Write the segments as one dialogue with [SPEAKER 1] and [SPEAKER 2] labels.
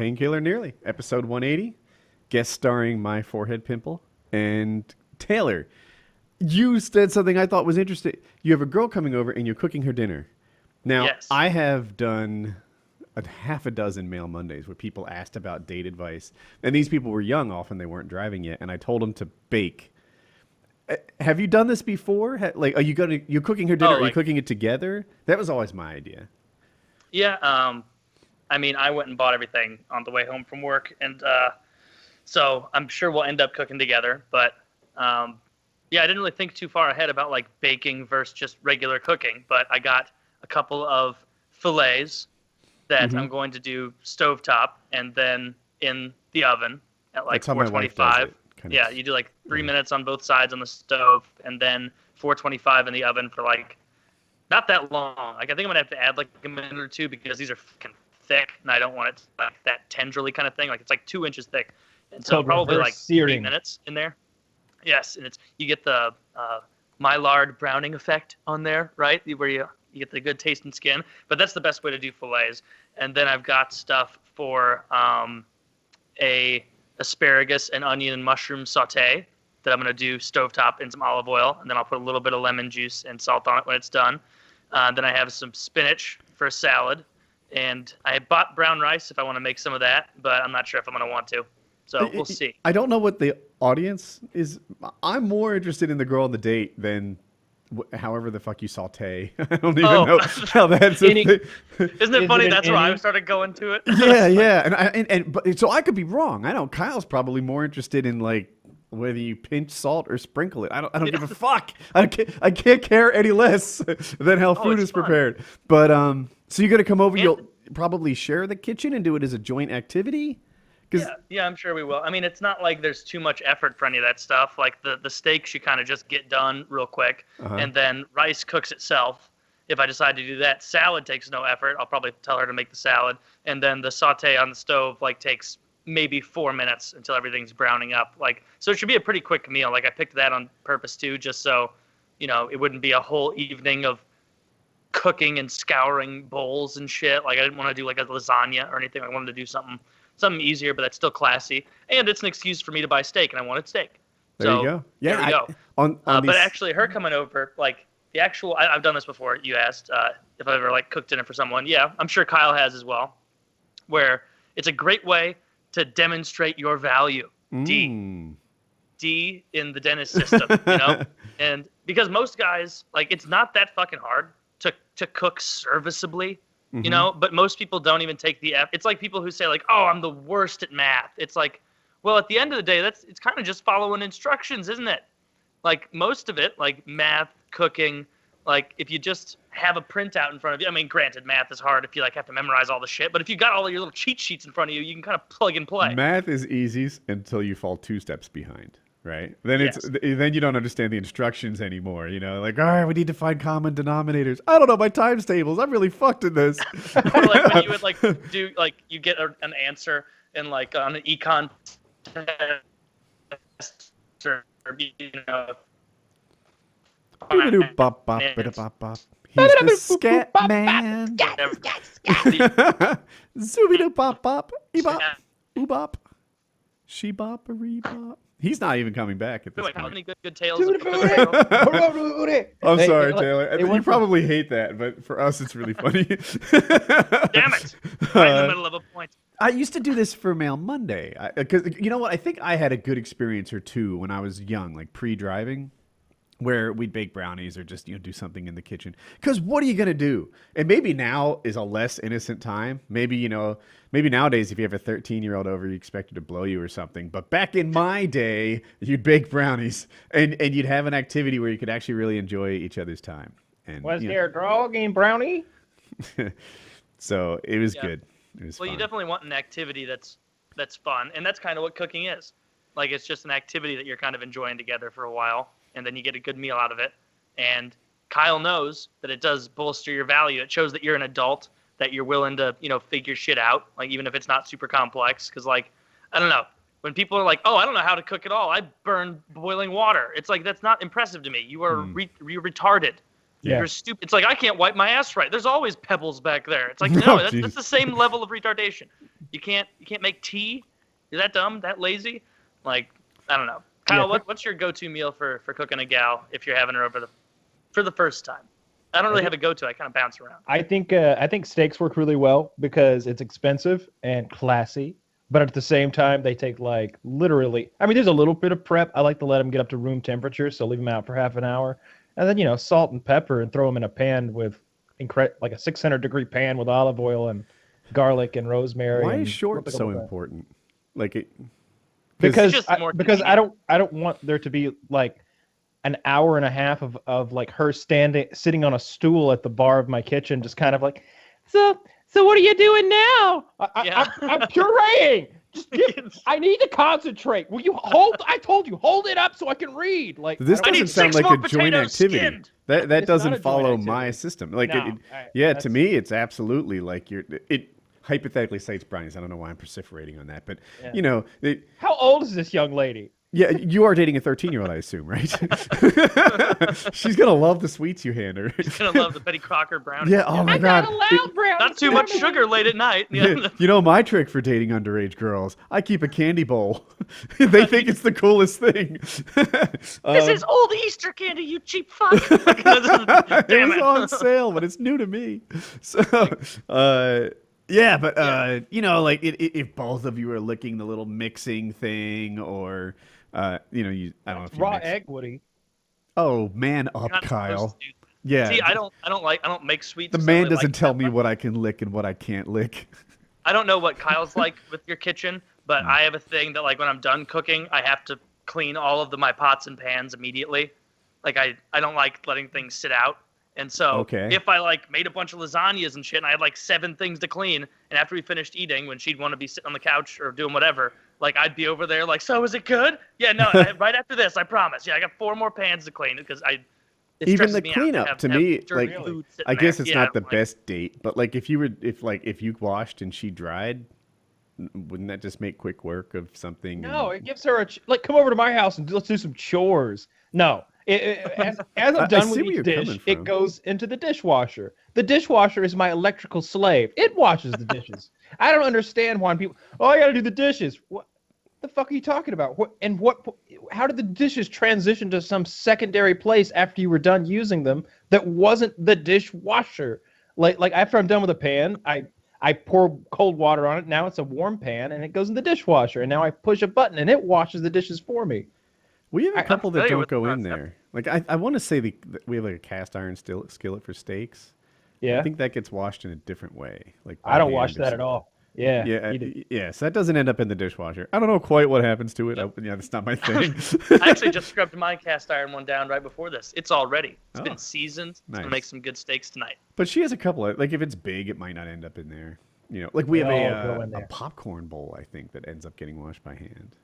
[SPEAKER 1] Painkiller Already, episode 180, guest starring my forehead pimple. And Taylor, you said something I thought was interesting. You have a girl coming over and you're cooking her dinner. Now,
[SPEAKER 2] Yes.
[SPEAKER 1] I have done a half a dozen mail Mondays where people asked about date advice. And these people were young, often they weren't driving yet. And I told them to bake. Uh, Have you done this before? Like, are you going to, you're cooking her dinner?
[SPEAKER 2] Oh,
[SPEAKER 1] are you cooking it together? That was always my idea.
[SPEAKER 2] Yeah, um, I mean, I went and bought everything on the way home from work, and uh, so I'm sure we'll end up cooking together. But um, yeah, I didn't really think too far ahead about like baking versus just regular cooking. But I got a couple of fillets that
[SPEAKER 1] Mhm.
[SPEAKER 2] I'm going to do stovetop and then in the oven at like
[SPEAKER 1] That's how my wife does
[SPEAKER 2] 425.
[SPEAKER 1] it, kind of.
[SPEAKER 2] Yeah, you do like three
[SPEAKER 1] Yeah.
[SPEAKER 2] minutes on both sides on the stove, and then 425 in the oven for like not that long. Like I think I'm gonna have to add like a minute or two because these are fucking thick, and I don't want it like that tenderly kind of thing. Like it's like two inches thick, and so
[SPEAKER 3] called
[SPEAKER 2] probably like three minutes in there. Yes, and it's you get the uh, Maillard browning effect on there, right? Where you you get the good taste and skin. But that's the best way to do fillets. And then I've got stuff for um, a asparagus and onion and mushroom saute that I'm gonna do stovetop in some olive oil, and then I'll put a little bit of lemon juice and salt on it when it's done. Uh, then I have some spinach for a salad, and I bought brown rice if I want to make some of that, but I'm not sure if I'm gonna want to. So we'll see.
[SPEAKER 1] I don't know what the audience is. I'm more interested in the girl on the date than however the fuck you saute. I don't even
[SPEAKER 2] Oh.
[SPEAKER 1] know how that's a
[SPEAKER 3] Any-
[SPEAKER 1] thing.
[SPEAKER 2] Isn't it
[SPEAKER 3] Is
[SPEAKER 2] funny?
[SPEAKER 3] it an
[SPEAKER 2] That's where I started going to it.
[SPEAKER 1] yeah, yeah, and I and, and but so I could be wrong. I know Kyle's probably more interested in like whether you pinch salt or sprinkle it. I don't. I don't give a fuck. I can't. I can't care any less than how food
[SPEAKER 2] Oh, it's
[SPEAKER 1] is
[SPEAKER 2] fun.
[SPEAKER 1] prepared. But um, so you're gonna come over.
[SPEAKER 2] And-
[SPEAKER 1] You'll probably share the kitchen and do it as a joint activity. Because
[SPEAKER 2] Yeah, yeah, I'm sure we will. I mean, it's not like there's too much effort for any of that stuff. Like the the steaks, you kind of just get done real quick,
[SPEAKER 1] Uh-huh.
[SPEAKER 2] and then rice cooks itself. If I decide to do that, salad takes no effort. I'll probably tell her to make the salad, and then the saute on the stove like takes maybe four minutes until everything's browning up. Like so, it should be a pretty quick meal. Like I picked that on purpose too, just so you know it wouldn't be a whole evening of cooking and scouring bowls and shit. Like I didn't want to do like a lasagna or anything. I wanted to do something something easier, but that's still classy. And it's an excuse for me to buy steak, and I wanted steak.
[SPEAKER 1] there
[SPEAKER 2] so,
[SPEAKER 1] you go. Yeah,
[SPEAKER 2] there we
[SPEAKER 1] I-
[SPEAKER 2] go.
[SPEAKER 1] on on
[SPEAKER 2] Uh,
[SPEAKER 1] these,
[SPEAKER 2] but actually, her coming over, like the actual, I, I've done this before. You asked uh, if I've ever like cooked dinner for someone. Yeah, I'm sure Kyle has as well. Where it's a great way to demonstrate your value. D.
[SPEAKER 1] Mm.
[SPEAKER 2] D in the Dennis system, you know? and because most guys, like, it's not that fucking hard to, to cook serviceably,
[SPEAKER 1] Mhm.
[SPEAKER 2] you know? But most people don't even take the F. It's like people who say, like, oh, I'm the worst at math. It's like, well, at the end of the day, that's it's kind of just following instructions, isn't it? Like, most of it, like math, cooking, like, if you just have a printout in front of you, I mean, granted, math is hard if you, like, have to memorize all the shit, but if you got all of your little cheat sheets in front of you, you can kind of plug and play.
[SPEAKER 1] Math is easy until you fall two steps behind, right? Then it's
[SPEAKER 2] Yes.
[SPEAKER 1] th- then you don't understand the instructions anymore. You know, like all right, we need to find common denominators. I don't know my times tables. I'm really fucked in this.
[SPEAKER 2] or like when you would like do like you get a, an answer in like on an econ test or you know
[SPEAKER 1] bop, bop, bida, bop, bop. He's the scat man. Zooby-doo, bop, bop, ee-bop, oo-bop, she-bop, a re-bop. He's not even coming back at this
[SPEAKER 2] Wait, how
[SPEAKER 1] point.
[SPEAKER 2] many good, good tales?
[SPEAKER 3] Dude,
[SPEAKER 2] of cooking
[SPEAKER 3] booty.
[SPEAKER 1] I'm
[SPEAKER 3] Hey,
[SPEAKER 1] sorry,
[SPEAKER 3] it-
[SPEAKER 1] Taylor.
[SPEAKER 3] it
[SPEAKER 1] you
[SPEAKER 3] went from-
[SPEAKER 1] probably hate that, but for us, it's really funny.
[SPEAKER 2] Damn it! Right in the
[SPEAKER 1] Uh,
[SPEAKER 2] middle of a point.
[SPEAKER 1] I used to do this for Mail Monday because you know what? I think I had a good experience or two when I was young, like pre-driving, where we'd bake brownies or just you know do something in the kitchen. Because what are you gonna do? And maybe now is a less innocent time. Maybe you know, maybe nowadays if you have a 13 year old over, you expect her to blow you or something. But back in my day, you'd bake brownies and and you'd have an activity where you could actually really enjoy each other's time. And
[SPEAKER 3] Was
[SPEAKER 1] you know,
[SPEAKER 3] there a dog in Brownie?
[SPEAKER 1] so it was
[SPEAKER 2] Yeah.
[SPEAKER 1] good. It was
[SPEAKER 2] Well, you definitely want an activity that's that's fun, and that's kind of what cooking is. Like it's just an activity that you're kind of enjoying together for a while, and then you get a good meal out of it. And Kyle knows that it does bolster your value. It shows that you're an adult, that you're willing to you know figure shit out, like even if it's not super complex. Because like I don't know, when people are like, "Oh, I don't know how to cook at all. I burn boiling water." It's like that's not impressive to me. You are
[SPEAKER 1] Hmm.
[SPEAKER 2] re- you're retarded.
[SPEAKER 1] Yeah.
[SPEAKER 2] You're stupid. It's like I can't wipe my ass right. There's always pebbles back there. It's like
[SPEAKER 1] Oh,
[SPEAKER 2] no, that's, that's the same level of retardation. You can't you can't make tea. You're that dumb, that lazy. Like I don't know. Kyle,
[SPEAKER 3] Yeah.
[SPEAKER 2] what, what's your go-to meal for for cooking a gal if you're having her over the for the first time? I don't really have a go-to. I kind of bounce around.
[SPEAKER 3] I think uh, I think steaks work really well because it's expensive and classy, but at the same time they take like literally. I mean, there's a little bit of prep. I like to let them get up to room temperature, so leave them out for half an hour, and then you know salt and pepper and throw them in a pan with incre- like a 600 degree pan with olive oil and garlic and rosemary.
[SPEAKER 1] Why is short so important? Like it
[SPEAKER 3] Because
[SPEAKER 2] just
[SPEAKER 3] I, because I don't I don't want there to be like an hour and a half of, of like her standing sitting on a stool at the bar of my kitchen just kind of like so so what are you doing now I, I,
[SPEAKER 2] Yeah.
[SPEAKER 3] I'm, I'm pureeing just give, I need to concentrate will you hold I told you hold it up so I can read like
[SPEAKER 1] This
[SPEAKER 3] I
[SPEAKER 1] doesn't sound like a
[SPEAKER 2] more
[SPEAKER 1] joint activity.
[SPEAKER 2] skinned.
[SPEAKER 1] That that
[SPEAKER 3] It's
[SPEAKER 1] doesn't follow my system. Like
[SPEAKER 3] No,
[SPEAKER 1] it, it-
[SPEAKER 3] I-
[SPEAKER 1] yeah, to me it's absolutely like you're it hypothetically it's brownies. I don't know why I'm vociferating on that, but
[SPEAKER 3] Yeah.
[SPEAKER 1] you know, it,
[SPEAKER 3] how old is this young lady
[SPEAKER 1] yeah, you are dating a 13 year old, I assume, right? She's gonna love the sweets you hand her.
[SPEAKER 2] You're gonna love the Betty Crocker brownie.
[SPEAKER 1] yeah. Oh my
[SPEAKER 3] I'm
[SPEAKER 1] god.
[SPEAKER 3] not
[SPEAKER 1] It-
[SPEAKER 3] allowed brownies
[SPEAKER 2] Not too much sugar late at night. Yeah.
[SPEAKER 1] you know my trick for dating underage girls? I keep a candy bowl. they think it's the coolest thing.
[SPEAKER 2] This
[SPEAKER 1] Um,
[SPEAKER 2] is old Easter candy, you cheap fuck.
[SPEAKER 1] it was
[SPEAKER 2] it.
[SPEAKER 1] on sale, but it's new to me. So, uh, yeah, but uh, you know, like it, it, if both of you are licking the little mixing thing, or uh, you know, you I don't know if you
[SPEAKER 3] raw
[SPEAKER 1] mix-
[SPEAKER 3] egg Woody
[SPEAKER 1] Oh, man up,
[SPEAKER 2] Not
[SPEAKER 1] Kyle. Yeah.
[SPEAKER 2] See, I don't, I don't like, I don't make sweets.
[SPEAKER 1] the
[SPEAKER 2] so I
[SPEAKER 1] man
[SPEAKER 2] like
[SPEAKER 1] doesn't tell
[SPEAKER 2] that
[SPEAKER 1] me
[SPEAKER 2] much.
[SPEAKER 1] what I can lick and what I can't lick.
[SPEAKER 2] I don't know what Kyle's like with your kitchen, but I have a thing that like when I'm done cooking, I have to clean all of the my pots and pans immediately. Like I, I don't like letting things sit out. And so
[SPEAKER 1] Okay.
[SPEAKER 2] if I like made a bunch of lasagnas and shit and I had like seven things to clean, and after we finished eating, when she'd want to be sitting on the couch or doing whatever, like I'd be over there like, so is it good? Yeah, no, I- right after this, I promise. Yeah, I got four more pans to clean because I.
[SPEAKER 1] Even the
[SPEAKER 2] me out
[SPEAKER 1] cleanup,
[SPEAKER 2] have-
[SPEAKER 1] to
[SPEAKER 2] have
[SPEAKER 1] me,
[SPEAKER 2] dirty
[SPEAKER 1] like, I guess
[SPEAKER 2] there.
[SPEAKER 1] it's
[SPEAKER 2] Yeah,
[SPEAKER 1] not the
[SPEAKER 2] like-
[SPEAKER 1] best date, but like if you were if like if you washed and she dried, wouldn't that just make quick work of something?
[SPEAKER 3] No,
[SPEAKER 1] and-
[SPEAKER 3] it gives her a ch- like. Come over to my house and do- let's do some chores. No, it, it- as, as
[SPEAKER 1] I- I
[SPEAKER 3] I'm done
[SPEAKER 1] see
[SPEAKER 3] with
[SPEAKER 1] where
[SPEAKER 3] each dish, it goes into the dishwasher. The dishwasher is my electrical slave. It washes the dishes. I don't understand why people. Oh, I got to do the dishes. What the fuck are you talking about? What and what? How did the dishes transition to some secondary place after you were done using them that wasn't the dishwasher? Like like after I'm done with a pan, I I pour cold water on it. Now it's a warm pan, and it goes in the dishwasher. And now I push a button, and it washes the dishes for me.
[SPEAKER 1] We have a
[SPEAKER 3] I- I'm
[SPEAKER 1] couple that don't go in there. Like I, I want to say the, that we have like a cast iron still, skillet for steaks.
[SPEAKER 3] Yeah,
[SPEAKER 1] I think that gets washed in a different way. Like
[SPEAKER 3] I don't
[SPEAKER 1] wash
[SPEAKER 3] that at all. Yeah,
[SPEAKER 1] Yeah,
[SPEAKER 3] you do.
[SPEAKER 1] y- yeah. So that doesn't end up in the dishwasher. I don't know quite what happens to it. I, yeah, that's not my thing.
[SPEAKER 2] I actually just scrubbed my cast iron one down right before this. It's all ready. It's
[SPEAKER 1] Oh,
[SPEAKER 2] been seasoned. It's
[SPEAKER 1] nice.
[SPEAKER 2] gonna make some good steaks tonight.
[SPEAKER 1] but she has a couple of like if it's big, it might not end up in there. You know, like we have
[SPEAKER 3] They
[SPEAKER 1] a, uh, a popcorn bowl. I think that ends up getting washed by hand.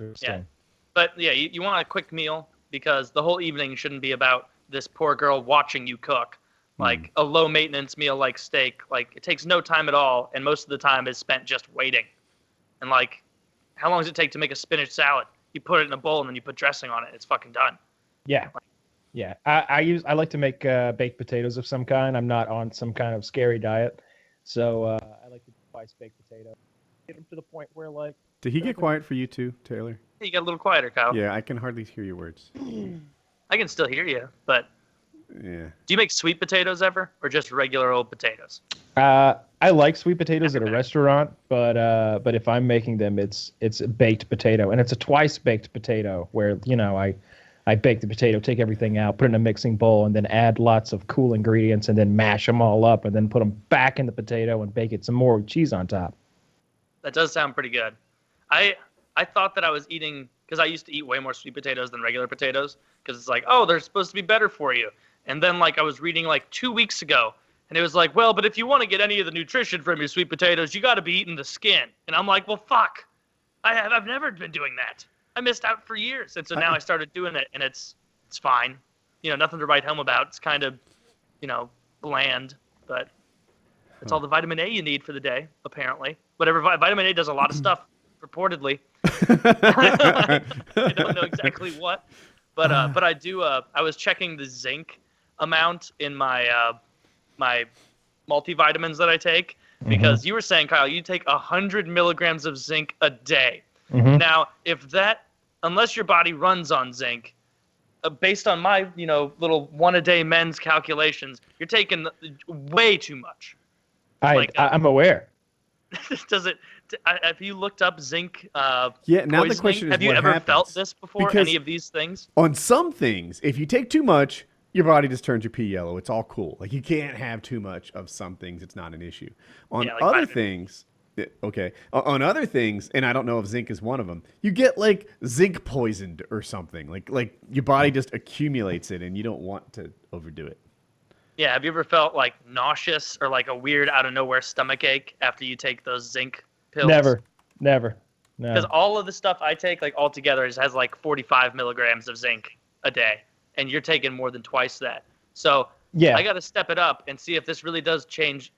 [SPEAKER 3] Interesting.
[SPEAKER 2] But yeah, you, you want a quick meal because the whole evening shouldn't be about this poor girl watching you cook. Like a low maintenance meal like steak, like it takes no time at all, and most of the time is spent just waiting. And like, how long does it take to make a spinach salad? You put it in a bowl and then you put dressing on it. It's fucking done.
[SPEAKER 3] Yeah, yeah. I, I use I like to make uh, baked potatoes of some kind. I'm not on some kind of scary diet, so uh, I like to twice baked potato. Get them to the point where like
[SPEAKER 1] Did he get quiet for you too, Taylor?
[SPEAKER 2] You got a little quieter, Kyle.
[SPEAKER 1] Yeah, I can hardly hear your words.
[SPEAKER 2] I can still hear you, but
[SPEAKER 1] Yeah.
[SPEAKER 2] do you make sweet potatoes ever, or just regular old potatoes?
[SPEAKER 3] Uh, I like sweet potatoes at a restaurant, but uh, but if I'm making them, it's it's a baked potato, and it's a twice baked potato where you know I I bake the potato, take everything out, put it in a mixing bowl, and then add lots of cool ingredients, and then mash them all up, and then put them back in the potato and bake it some more with cheese on top.
[SPEAKER 2] That does sound pretty good. I I thought that I was eating because I used to eat way more sweet potatoes than regular potatoes because it's like oh they're supposed to be better for you. And then like I was reading like two weeks ago, and it was like well but if you want to get any of the nutrition from your sweet potatoes, you got to be eating the skin. And I'm like well fuck, I have I've never been doing that. I missed out for years, and so now I started doing it, and it's it's fine. You know nothing to write home about. It's kind of you know bland, but it's all the vitamin A you need for the day, apparently. Whatever vitamin A does a lot of stuff, reportedly. I don't know exactly what, but uh, but I do. Uh, I was checking the zinc amount in my uh, my multivitamins that I take because you were saying, Kyle, you take hundred milligrams of zinc a day.
[SPEAKER 3] Mhm.
[SPEAKER 2] Now, if that, unless your body runs on zinc, uh, based on my you know little one a day men's calculations, you're taking way too much.
[SPEAKER 3] I,
[SPEAKER 2] like,
[SPEAKER 3] I I'm aware.
[SPEAKER 2] Does it? Have you looked up zinc? Uh,
[SPEAKER 1] Yeah, now the question is
[SPEAKER 2] have you ever felt this before?
[SPEAKER 1] Because-
[SPEAKER 2] Any of these things?
[SPEAKER 1] On some things, if you take too much, your body just turns your pee yellow. It's all cool. Like you can't have too much of some things. It's not an issue. On
[SPEAKER 2] Yeah, like
[SPEAKER 1] other
[SPEAKER 2] vitamin-
[SPEAKER 1] things, okay. On other things, and I don't know if zinc is one of them. You get like zinc poisoned or something. Like like your body just accumulates it, and you don't want to overdo it.
[SPEAKER 2] Yeah. Have you ever felt like nauseous or like a weird out of nowhere stomach ache after you take those zinc pills?
[SPEAKER 3] Never, never. No.
[SPEAKER 2] Because all of the stuff I take, like all together, is has like 45 milligrams of zinc a day, and you're taking more than twice that. So
[SPEAKER 3] Yeah,
[SPEAKER 2] I got to step it up and see if this really does change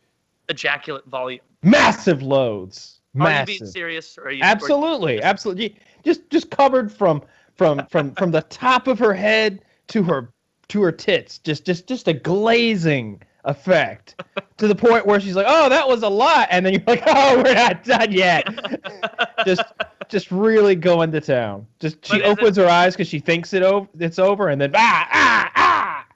[SPEAKER 2] ejaculate volume.
[SPEAKER 3] massive loads.
[SPEAKER 2] Are you being serious? Or are you, or-
[SPEAKER 3] Absolutely, absolutely. Just just covered from from from from the top of her head to her to her tits. Just just just a glazing effect to the point where she's like, "Oh, that was a lot," and then you're like, "Oh, we're not done yet." just just really going to town. Just she
[SPEAKER 2] is it-
[SPEAKER 3] opens her eyes because she thinks it over it's over, and then ah ah ah.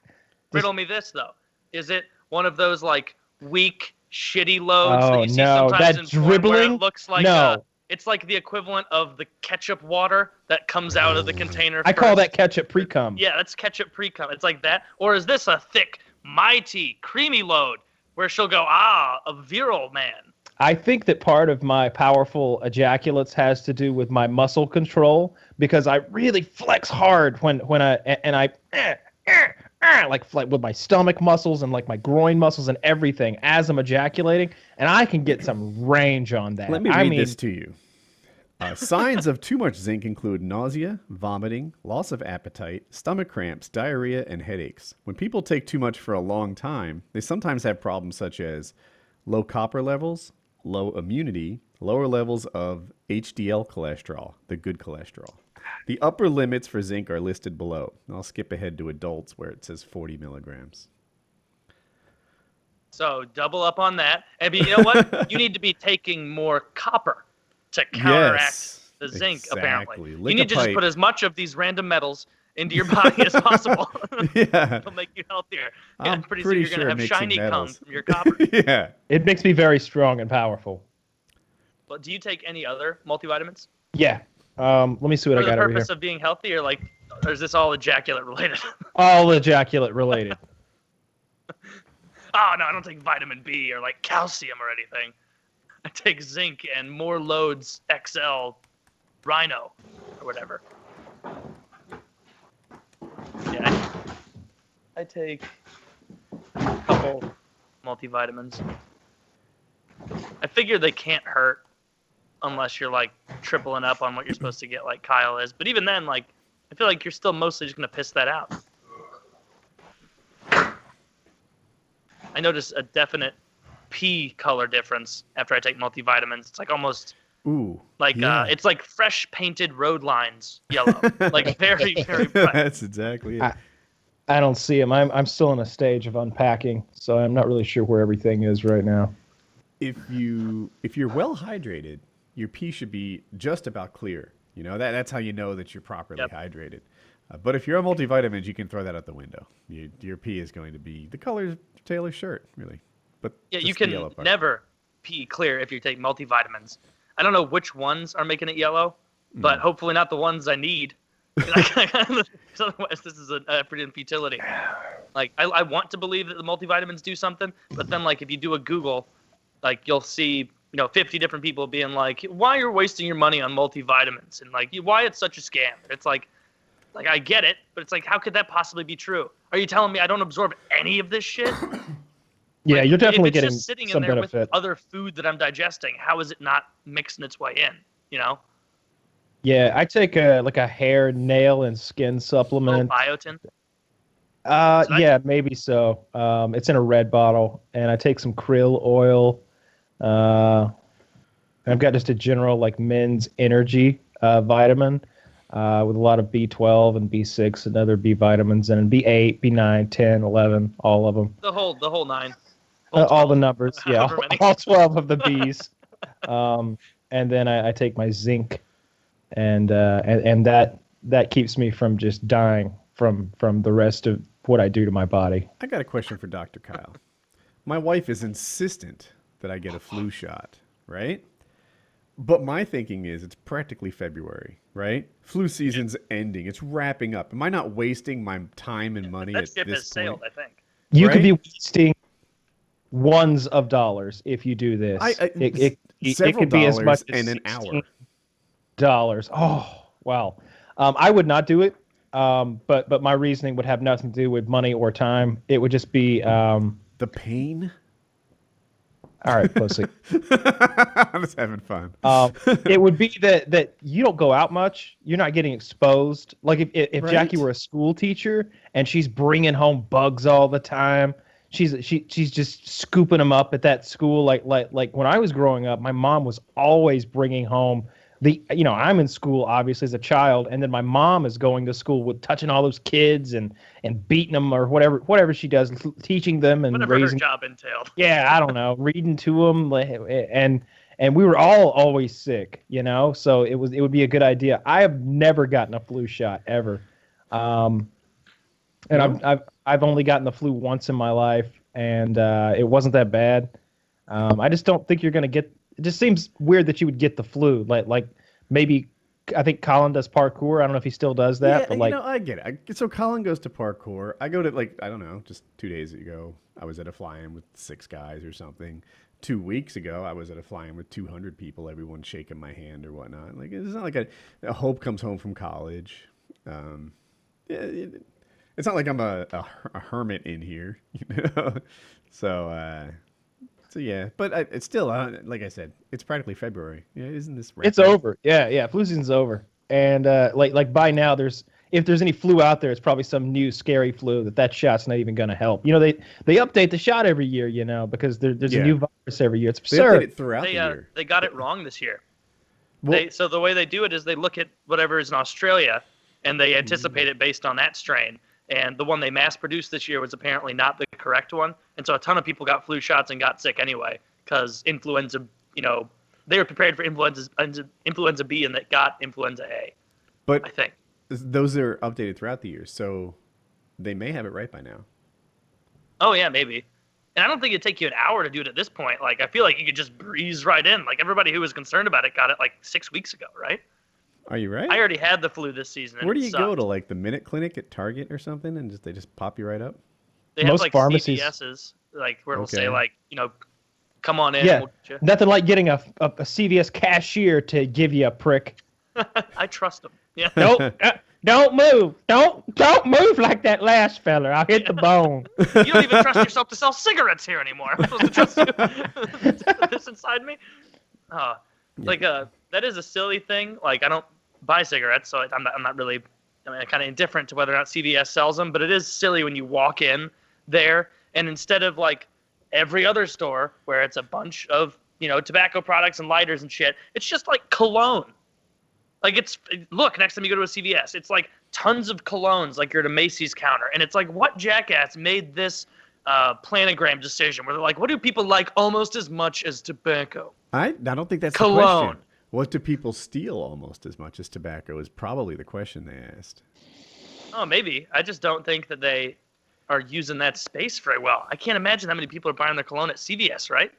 [SPEAKER 2] riddle me this though: Is it one of those like weak, shitty loads
[SPEAKER 3] Oh,
[SPEAKER 2] that you see
[SPEAKER 3] no,
[SPEAKER 2] sometimes
[SPEAKER 3] that
[SPEAKER 2] in
[SPEAKER 3] dribbling?
[SPEAKER 2] it looks like
[SPEAKER 3] No.
[SPEAKER 2] uh, it's like the equivalent of the ketchup water that comes out of the container.
[SPEAKER 3] I call that ketchup pre cum.
[SPEAKER 2] Yeah, that's ketchup pre-cum. It's like that. Or is this a thick, mighty, creamy load where she'll go, ah, a virile man?
[SPEAKER 3] I think that part of my powerful ejaculates has to do with my muscle control because I really flex hard when when I and I eh, eh, eh, like like with my stomach muscles and like my groin muscles and everything as I'm ejaculating, and I can get some range on that.
[SPEAKER 1] Let me
[SPEAKER 3] I
[SPEAKER 1] read
[SPEAKER 3] mean,
[SPEAKER 1] this to you. Uh, signs of too much zinc include nausea, vomiting, loss of appetite, stomach cramps, diarrhea, and headaches. When people take too much for a long time, they sometimes have problems such as low copper levels, low immunity, lower levels of HDL cholesterol, the good cholesterol. The upper limits for zinc are listed below. I'll skip ahead to adults where it says 40 milligrams.
[SPEAKER 2] So double up on that. And you know what? you need to be taking more copper to counteract
[SPEAKER 1] Yes,
[SPEAKER 2] the zinc, apparently.
[SPEAKER 1] exactly.
[SPEAKER 2] You need to just put as much of these random metals into your body as possible.
[SPEAKER 1] yeah.
[SPEAKER 2] It'll make you healthier.
[SPEAKER 1] I'm
[SPEAKER 2] pretty,
[SPEAKER 1] pretty
[SPEAKER 2] soon
[SPEAKER 1] sure
[SPEAKER 2] you're
[SPEAKER 1] it
[SPEAKER 2] going to have
[SPEAKER 1] mixing
[SPEAKER 2] shiny cum from your copper.
[SPEAKER 1] yeah.
[SPEAKER 3] it makes me very strong and powerful.
[SPEAKER 2] but do you take any other multivitamins?
[SPEAKER 3] Yeah. Um, let me see what
[SPEAKER 2] for
[SPEAKER 3] I
[SPEAKER 2] the
[SPEAKER 3] got over here.
[SPEAKER 2] purpose of being healthy, or like, or is this all ejaculate related?
[SPEAKER 3] All ejaculate related.
[SPEAKER 2] oh no, I don't take vitamin B or like calcium or anything. I take zinc and more loads XL Rhino or whatever. Yeah, I, take a couple multivitamins. I figure they can't hurt unless you're like tripling up on what you're supposed to get, like Kyle is. But even then, like, I feel like you're still mostly just gonna piss that out. I notice a definite pee color difference after I take multivitamins. It's like almost
[SPEAKER 1] Ooh.
[SPEAKER 2] like
[SPEAKER 1] yeah.
[SPEAKER 2] uh, it's like fresh painted road lines yellow, like very very bright.
[SPEAKER 1] That's exactly it.
[SPEAKER 3] I- I don't see him. I'm I'm still in a stage of unpacking, so I'm not really sure where everything is right now.
[SPEAKER 1] if you if you're well hydrated, your pee should be just about clear. You know that that's how you know that you're properly
[SPEAKER 2] Yep.
[SPEAKER 1] hydrated. Uh, but if you're on multivitamins, you can throw that out the window. You, your pee is going to be the color of Taylor's shirt, really. But
[SPEAKER 2] Yeah, you can never pee clear if you take multivitamins. I don't know which ones are making it yellow, but
[SPEAKER 1] Hmm.
[SPEAKER 2] hopefully not the ones I need. otherwise, this is an effort in futility. Like, I, I want to believe that the multivitamins do something, but then, like, if you do a Google, like, you'll see, you know, 50 different people being like, why are you're wasting your money on multivitamins and, like, why it's such a scam. It's like, like, I get it, but it's like, how could that possibly be true? Are you telling me I don't absorb any of this shit?
[SPEAKER 3] Yeah,
[SPEAKER 2] Like,
[SPEAKER 3] you're definitely getting
[SPEAKER 2] sitting
[SPEAKER 3] some
[SPEAKER 2] in there
[SPEAKER 3] benefit.
[SPEAKER 2] with other food that I'm digesting. How is it not mixing its way in? You know,
[SPEAKER 3] Yeah, I take a like a hair, nail, and skin supplement.
[SPEAKER 2] biotin.
[SPEAKER 3] Uh,
[SPEAKER 2] So I-
[SPEAKER 3] yeah, maybe so. Um, it's in a red bottle, and I take some krill oil. Uh, I've got just a general like men's energy uh, vitamin. uh, with a lot of B12 and B6 and other B vitamins and B8, B9, 10, 11, all of them.
[SPEAKER 2] The whole the whole nine.
[SPEAKER 3] Uh, all the numbers, yeah,
[SPEAKER 2] However many.
[SPEAKER 3] all 12 of the Bs. um, and then I, I take my zinc, and, uh, and and that that keeps me from just dying from from the rest of what I do to my body.
[SPEAKER 1] I got a question for Dr. Kyle. My wife is insistent that I get a flu shot, right? But my thinking is it's practically February, right? Flu season's ending. It's wrapping up. Am I not wasting my time and money
[SPEAKER 2] That
[SPEAKER 1] at
[SPEAKER 2] ship
[SPEAKER 1] this
[SPEAKER 2] has sailed,
[SPEAKER 1] point?
[SPEAKER 2] I think.
[SPEAKER 3] You could be wasting ones of dollars if you do this.
[SPEAKER 1] I, I,
[SPEAKER 3] it, it, it- it could be as much as
[SPEAKER 1] and an hour.
[SPEAKER 3] dollars. Oh, wow. Um, I would not do it. Um, but but my reasoning would have nothing to do with money or time. It would just be um,
[SPEAKER 1] The pain?
[SPEAKER 3] all right, pussy.
[SPEAKER 1] I'm just having fun.
[SPEAKER 3] Um, it would be that that you don't go out much. You're not getting exposed. Like if if, if Jackie were a school teacher and she's bringing home bugs all the time, she's she she's just scooping them up at that school. Like like like when I was growing up, my mom was always bringing home the you know I'm in school obviously as a child, and then my mom is going to school with touching all those kids and and beating them or whatever whatever she does, teaching them and
[SPEAKER 2] Whatever her
[SPEAKER 3] raising
[SPEAKER 2] job entailed.
[SPEAKER 3] yeah, I don't know, reading to them, and and we were all always sick, you know. So it was it would be a good idea. I have never gotten a flu shot ever, um, and I've, I've I've only gotten the flu once in my life, and uh, it wasn't that bad. Um, I just don't think you're gonna get. It just seems weird that you would get the flu, like like maybe. I think Colin does parkour. I don't know if he still does that,
[SPEAKER 1] yeah,
[SPEAKER 3] but like
[SPEAKER 1] you know, I get it. I, so Colin goes to parkour. I go to like I don't know, just two days ago, I was at a fly-in with six guys or something. Two weeks ago, I was at a fly-in with 200 people, everyone shaking my hand or whatnot. Like it's not like a, a Hope comes home from college. Um, yeah, it, it's not like I'm a, a, a hermit in here, you know. so uh, so yeah, but I, it's still uh, like I said, it's practically February. Yeah, isn't this?
[SPEAKER 3] It's
[SPEAKER 1] wrapping up?
[SPEAKER 3] over. Yeah, yeah. Flu season's over, and uh, like like by now, there's if there's any flu out there, it's probably some new scary flu that that shot's not even going to help. You know, they they update the shot every year, you know, because there, there's
[SPEAKER 1] Yeah.
[SPEAKER 3] a new virus every year. It's
[SPEAKER 1] They update
[SPEAKER 3] absurd.
[SPEAKER 1] it throughout
[SPEAKER 2] They
[SPEAKER 1] the
[SPEAKER 2] uh,
[SPEAKER 1] year.
[SPEAKER 2] they got it wrong this year.
[SPEAKER 1] Well-
[SPEAKER 2] they, so the way they do it is they look at whatever is in Australia and they anticipate it based on that strain. And the one they mass produced this year was apparently not the correct one. And so a ton of people got flu shots and got sick anyway because influenza, you know, they were prepared for influenza influenza B and that got influenza A.
[SPEAKER 1] But
[SPEAKER 2] I think.
[SPEAKER 1] those are updated throughout the year, so they may have it right by now.
[SPEAKER 2] Oh yeah, maybe. And I don't think it'd take you an hour to do it at this point. Like I feel like you could just breeze right in. Like everybody who was concerned about it got it like six weeks ago, right?
[SPEAKER 1] Are you right?
[SPEAKER 2] I already had the flu this season.
[SPEAKER 1] Where do
[SPEAKER 2] it
[SPEAKER 1] you go to like the Minute Clinic at Target or something, and just they just pop you right up?
[SPEAKER 2] They have
[SPEAKER 3] Most
[SPEAKER 2] like
[SPEAKER 3] pharmacies-
[SPEAKER 2] CVS's, like where it'll
[SPEAKER 1] Okay.
[SPEAKER 2] say like, you know, come on in.
[SPEAKER 3] Yeah.
[SPEAKER 2] we'll.
[SPEAKER 3] Nothing like getting a, a, a CVS cashier to give you a prick.
[SPEAKER 2] I trust them. Yeah.
[SPEAKER 3] Don't uh, don't move. Don't don't move like that last fella. I'll hit the bone.
[SPEAKER 2] You don't even trust yourself to sell cigarettes here anymore. I'm supposed to trust you. this inside me. Uh, like uh, that is a silly thing. Like I don't buy cigarettes, so I'm not, I'm not really. I mean, kind of indifferent to whether or not CVS sells them, but it is silly when you walk in there and instead of like every other store where it's a bunch of you know tobacco products and lighters and shit, it's just like cologne. Like it's look next time you go to a CVS, it's like tons of colognes, like you're at a Macy's counter, and it's like what jackass made this uh, planogram decision where they're like, what do people like almost as much as tobacco?
[SPEAKER 1] I I don't think that's the
[SPEAKER 2] Cologne.
[SPEAKER 1] Question. What do people steal almost as much as tobacco is probably the question they asked.
[SPEAKER 2] Oh, maybe. I just don't think that they are using that space very well. I can't imagine how many people are buying their cologne at CVS, right?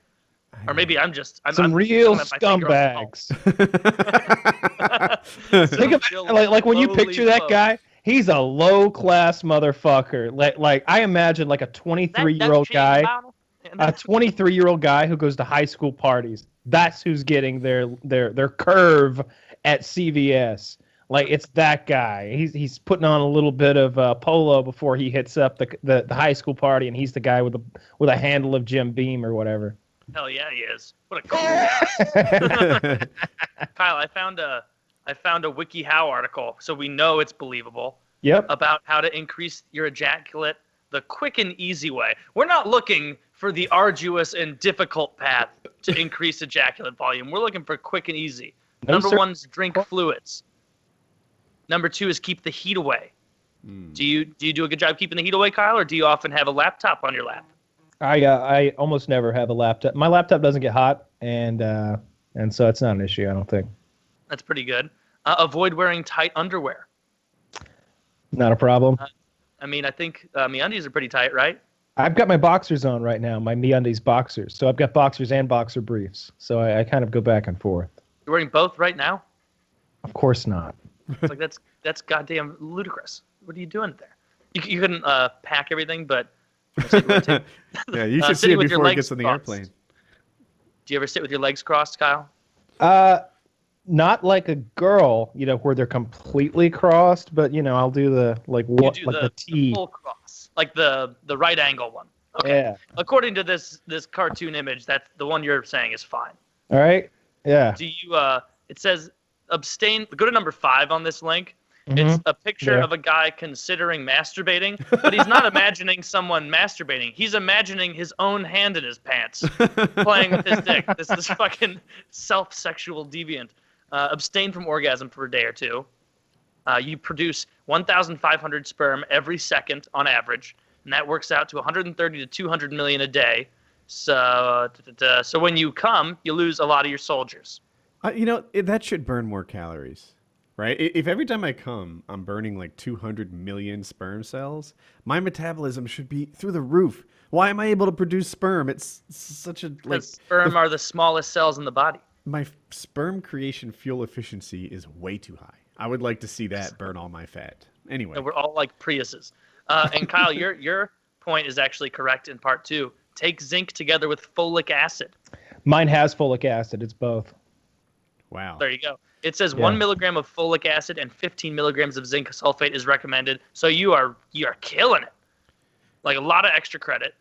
[SPEAKER 2] Or maybe I'm just I'm,
[SPEAKER 3] Some
[SPEAKER 2] I'm
[SPEAKER 3] real
[SPEAKER 2] I'm at my finger on the
[SPEAKER 3] scumbags. Think about
[SPEAKER 2] Still
[SPEAKER 3] like like when you picture that
[SPEAKER 2] folks.
[SPEAKER 3] guy, he's a low class motherfucker. Like like I imagine like a 23 year old guy, a 23 year old guy who goes to high school parties. That's who's getting their their their curve at CVS. Like it's that guy. He's he's putting on a little bit of uh, polo before he hits up the, the the high school party, and he's the guy with a with a handle of Jim Beam or whatever.
[SPEAKER 2] Hell yeah, he is. What a cool ass. Kyle, I found a I found a WikiHow article, so we know it's believable.
[SPEAKER 3] Yep.
[SPEAKER 2] about how to increase your ejaculate the quick and easy way. We're not looking for the arduous and difficult path to increase ejaculate volume. We're looking for quick and easy.
[SPEAKER 3] No,
[SPEAKER 2] Number
[SPEAKER 3] sir.
[SPEAKER 2] one's drink fluids. Number two is keep the heat away.
[SPEAKER 1] Mm.
[SPEAKER 2] Do you do you do a good job keeping the heat away, Kyle, or do you often have a laptop on your lap?
[SPEAKER 3] I uh, I almost never have a laptop. My laptop doesn't get hot, and uh, and so it's not an issue. I don't think.
[SPEAKER 2] That's pretty good. Uh, avoid wearing tight underwear.
[SPEAKER 3] Not a problem.
[SPEAKER 2] I mean, I think uh, MeUndies are pretty tight, right?
[SPEAKER 3] I've got my boxers on right now, my MeUndies boxers. So I've got boxers and boxer briefs. So I, I kind of go back and forth.
[SPEAKER 2] You're wearing both right now.
[SPEAKER 3] Of course not.
[SPEAKER 2] It's like that's that's goddamn ludicrous. What are you doing there? You, you couldn't uh, pack everything, but
[SPEAKER 1] yeah, you
[SPEAKER 2] Uh,
[SPEAKER 1] should see it
[SPEAKER 2] with your
[SPEAKER 1] before it
[SPEAKER 2] legs
[SPEAKER 1] gets on the
[SPEAKER 2] crossed.
[SPEAKER 1] airplane.
[SPEAKER 2] do you ever sit with your legs crossed, Kyle?
[SPEAKER 3] Uh, not like a girl, you know, where they're completely crossed, but you know, I'll do the like what
[SPEAKER 2] do
[SPEAKER 3] like
[SPEAKER 2] the,
[SPEAKER 3] the
[SPEAKER 2] the
[SPEAKER 3] T.
[SPEAKER 2] full cross, like the the right angle one. Okay.
[SPEAKER 3] Yeah.
[SPEAKER 2] According to this this cartoon image, that's the one you're saying is fine.
[SPEAKER 3] All right. Yeah.
[SPEAKER 2] Do you? uh It says abstain. Go to number five on this link.
[SPEAKER 3] Mhm.
[SPEAKER 2] It's a picture
[SPEAKER 3] Yeah.
[SPEAKER 2] of a guy considering masturbating, but he's not imagining someone masturbating. He's imagining his own hand in his pants, playing with his dick. This is fucking self-sexual deviant. Uh, abstain from orgasm for a day or two. Uh, you produce 1,500 sperm every second on average, and that works out to 130 to 200 million a day. So, da, da, da. so when you come, you lose a lot of your soldiers.
[SPEAKER 1] Uh, you know, that should burn more calories, right? If every time I come, I'm burning like 200 million sperm cells, my metabolism should be through the roof. Why am I able to produce sperm? It's such a like
[SPEAKER 2] sperm are the smallest cells in the body.
[SPEAKER 1] my sperm creation fuel efficiency is way too high. I would like to see that burn all my fat. Anyway,
[SPEAKER 2] And we're all like Priuses. Uh, and Kyle, your your point is actually correct in part two. Take zinc together with folic acid.
[SPEAKER 3] Mine has folic acid. It's both.
[SPEAKER 1] wow.
[SPEAKER 2] There you go. It says
[SPEAKER 3] Yeah.
[SPEAKER 2] one milligram of folic acid and 15 milligrams of zinc sulfate is recommended. So you are you are killing it. Like a lot of extra credit.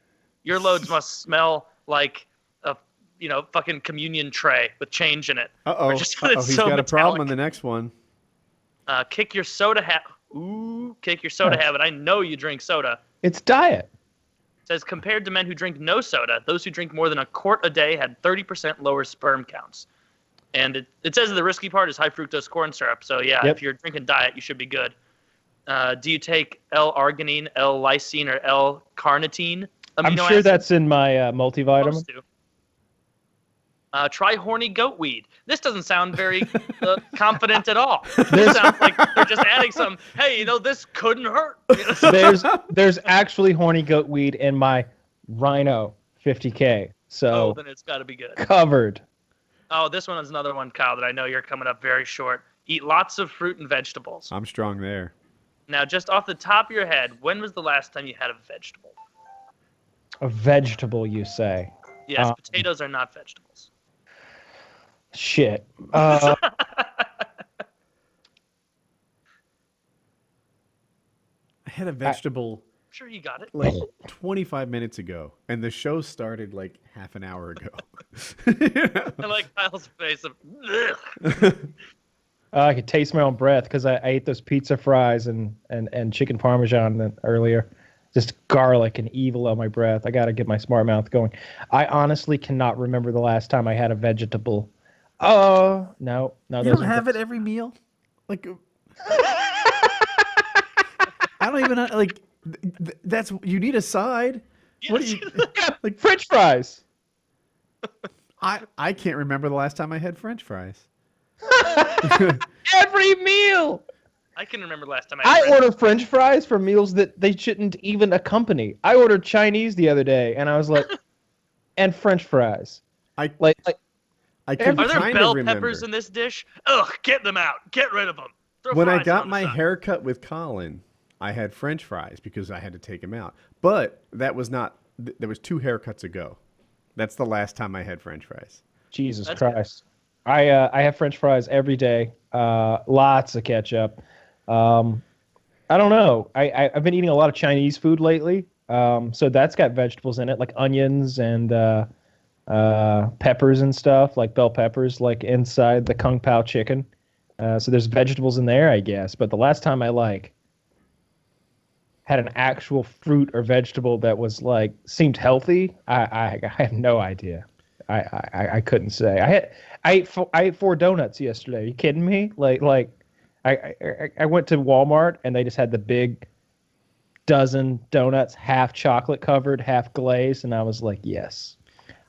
[SPEAKER 2] Your loads must smell like a you know fucking communion tray with change in it.
[SPEAKER 1] Uh oh.
[SPEAKER 2] Or just 'cause it's
[SPEAKER 1] He's
[SPEAKER 2] so
[SPEAKER 1] got a problem
[SPEAKER 2] metallic.
[SPEAKER 1] on the next one.
[SPEAKER 2] Uh, kick your soda hat. Ooh, kick your soda habit. I know you drink soda.
[SPEAKER 3] It's diet.
[SPEAKER 2] It says compared to men who drink no soda, those who drink more than a quart a day had 30% lower sperm counts. And it, it says the risky part is high fructose corn syrup. So yeah,
[SPEAKER 3] Yep.
[SPEAKER 2] if you're drinking diet, you should be good. Uh, do you take L-arginine, L-lysine, or L-carnitine?
[SPEAKER 3] I'm sure
[SPEAKER 2] acids?
[SPEAKER 3] that's in my uh, multivitamin.
[SPEAKER 2] Supposed. Uh, try horny goat weed. This doesn't sound very uh, confident at all. This sounds like they're just adding some. Hey, you know this couldn't hurt.
[SPEAKER 3] there's there's actually horny goat weed in my Rhino 50k.
[SPEAKER 2] So oh,
[SPEAKER 3] So
[SPEAKER 2] then it's got to be good.
[SPEAKER 3] covered.
[SPEAKER 2] Oh, this one is another one, Kyle, that I know you're coming up very short. Eat lots of fruit and vegetables.
[SPEAKER 1] I'm strong there.
[SPEAKER 2] Now, just off the top of your head, when was the last time you had a vegetable?
[SPEAKER 3] A vegetable, you say?
[SPEAKER 2] Yes,
[SPEAKER 3] Um,
[SPEAKER 2] potatoes are not vegetables.
[SPEAKER 3] Shit. Uh,
[SPEAKER 1] I had a vegetable I,
[SPEAKER 2] Sure, you got it.
[SPEAKER 1] like 25 minutes ago, and the show started like half an hour ago.
[SPEAKER 2] I like Kyle's face of. "Ugh."
[SPEAKER 3] I could taste my own breath because I, I ate those pizza fries and, and, and chicken parmesan earlier. Just garlic and evil on my breath. I got to get my smart mouth going. I honestly cannot remember the last time I had a vegetable. Oh, no. No,
[SPEAKER 1] you don't
[SPEAKER 3] are-
[SPEAKER 1] have it every meal? Like, uh, I don't even like. th- th- That's you need a side. What do
[SPEAKER 2] Yes.
[SPEAKER 1] you
[SPEAKER 3] like French fries.
[SPEAKER 1] I I can't remember the last time I had French fries.
[SPEAKER 3] Every meal.
[SPEAKER 2] I can remember last time I.
[SPEAKER 3] I
[SPEAKER 2] had bread.
[SPEAKER 3] order French fries for meals that they shouldn't even accompany. I ordered Chinese the other day, and I was like, and French fries.
[SPEAKER 1] I
[SPEAKER 3] Like, like
[SPEAKER 1] I can
[SPEAKER 2] Are there bell
[SPEAKER 1] remember.
[SPEAKER 2] peppers in this dish? Ugh, get them out. Get rid of them. Throw
[SPEAKER 1] when I got my
[SPEAKER 2] side.
[SPEAKER 1] haircut with Colin, I had French fries because I had to take him out. But that was not. th- There was two haircuts ago. That's the last time I had French fries.
[SPEAKER 3] Jesus
[SPEAKER 2] That's good.
[SPEAKER 3] Christ. I uh, I have French fries every day. Uh, lots of ketchup. Um, I don't know. I, I I've been eating a lot of Chinese food lately. Um, so that's got vegetables in it, like onions and uh, uh, peppers and stuff, like bell peppers, like inside the kung pao chicken. Uh, so there's vegetables in there, I guess. But the last time I like had an actual fruit or vegetable that was like seemed healthy, I I, I have no idea. I, I I couldn't say. I had I ate four, I ate four donuts yesterday. Are you kidding me? Like like I, I I went to Walmart and they just had the big dozen donuts, half chocolate covered, half glazed, and I was like, yes,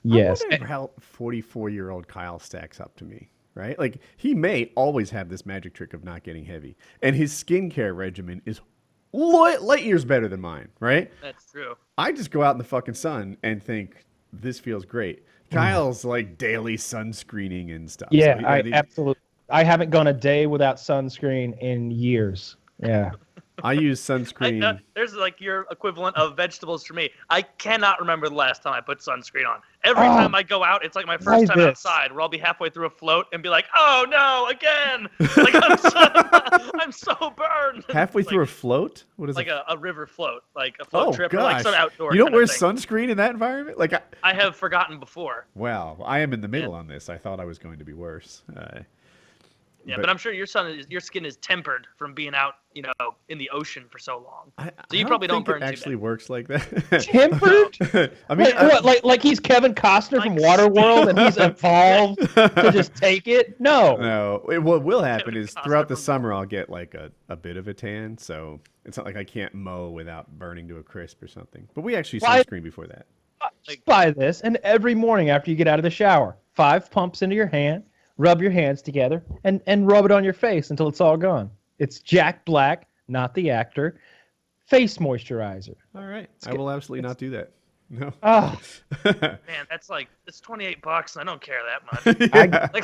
[SPEAKER 3] yes.
[SPEAKER 1] I wonder eh how 44 year old Kyle stacks up to me, right? Like, he may always have this magic trick of not getting heavy, and his skincare regimen is light, light years better than mine, right?
[SPEAKER 2] That's true.
[SPEAKER 1] I just go out in the fucking sun and think, this feels great. Mm. Kyle's like daily sunscreening and stuff. So
[SPEAKER 3] Yeah,
[SPEAKER 1] he-
[SPEAKER 3] I
[SPEAKER 1] and he-
[SPEAKER 3] absolutely. I haven't gone a day without sunscreen in years. Yeah.
[SPEAKER 1] I use
[SPEAKER 2] I,
[SPEAKER 1] sunscreen.
[SPEAKER 2] uh, there's like your equivalent of vegetables for me. I cannot remember the last time I put sunscreen on. Every
[SPEAKER 3] Oh,
[SPEAKER 2] time I go out, it's like my first time
[SPEAKER 3] this.
[SPEAKER 2] outside, where I'll be halfway through a float and be like, "Oh no, again!" Like I'm so, I'm so burned.
[SPEAKER 1] Halfway
[SPEAKER 2] It's
[SPEAKER 1] through a float? What is
[SPEAKER 2] like
[SPEAKER 1] it?
[SPEAKER 2] a, a river float, like a float
[SPEAKER 1] Oh,
[SPEAKER 2] trip, or
[SPEAKER 1] gosh.
[SPEAKER 2] like some outdoor.
[SPEAKER 1] you don't
[SPEAKER 2] kind
[SPEAKER 1] wear
[SPEAKER 2] of thing.
[SPEAKER 1] sunscreen in that environment? Like, I,
[SPEAKER 2] I have forgotten before.
[SPEAKER 1] wow, I am in the middle on this. I thought I was going to be worse. Uh,
[SPEAKER 2] Yeah,
[SPEAKER 1] But-
[SPEAKER 2] but, I'm sure your sun is your skin is tempered from being out, you know, in the ocean for so long.
[SPEAKER 1] I,
[SPEAKER 2] So you
[SPEAKER 1] I
[SPEAKER 2] probably don't
[SPEAKER 1] think
[SPEAKER 2] burn
[SPEAKER 1] it
[SPEAKER 2] too
[SPEAKER 1] actually
[SPEAKER 2] bad.
[SPEAKER 1] works like that.
[SPEAKER 3] Tempered?
[SPEAKER 1] I mean,
[SPEAKER 3] Wait,
[SPEAKER 1] I-
[SPEAKER 3] what, like like he's Kevin Costner from
[SPEAKER 2] Like
[SPEAKER 3] Waterworld and he's evolved to just take it? No.
[SPEAKER 1] No, it- what will happen
[SPEAKER 2] Kevin
[SPEAKER 1] is
[SPEAKER 2] Costner
[SPEAKER 1] throughout the summer I'll get like a, a bit of a tan, so it's not like I can't mow without burning to a crisp or something. But we actually
[SPEAKER 3] Why-
[SPEAKER 1] sunscreen before that.
[SPEAKER 3] Uh, just buy this, and every morning after you get out of the shower, five pumps into your hand, rub your hands together, and, and rub it on your face until it's all gone. It's Jack Black, not the actor, face moisturizer.
[SPEAKER 1] All right, I
[SPEAKER 3] good.
[SPEAKER 1] will absolutely not do that. No.
[SPEAKER 3] Oh,
[SPEAKER 2] Man, that's like it's 28 bucks, and I don't care that much.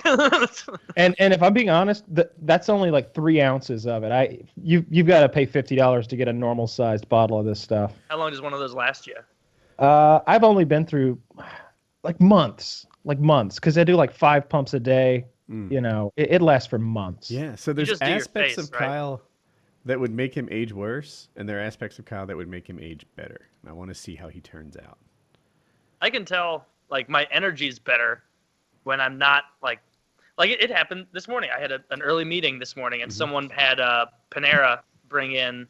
[SPEAKER 1] Yeah.
[SPEAKER 3] and and if I'm being honest, that that's only like three ounces of it. I you you've got to pay fifty dollars to get a normal sized bottle of this stuff.
[SPEAKER 2] how long does one of those last you?
[SPEAKER 3] Uh, I've only been through like months, like months, because I do like five pumps a day.
[SPEAKER 1] Mm.
[SPEAKER 3] You know, it, it lasts for months.
[SPEAKER 1] Yeah, so there's
[SPEAKER 2] just do your
[SPEAKER 1] aspects
[SPEAKER 2] face,
[SPEAKER 1] of
[SPEAKER 2] right?
[SPEAKER 1] Kyle that would make him age worse, and there are aspects of Kyle that would make him age better. And I want to see how he turns out.
[SPEAKER 2] I can tell like my energy's better when I'm not like like it, it happened this morning. I had a, an early meeting this morning, and
[SPEAKER 1] Mhm.
[SPEAKER 2] someone had uh, Panera bring in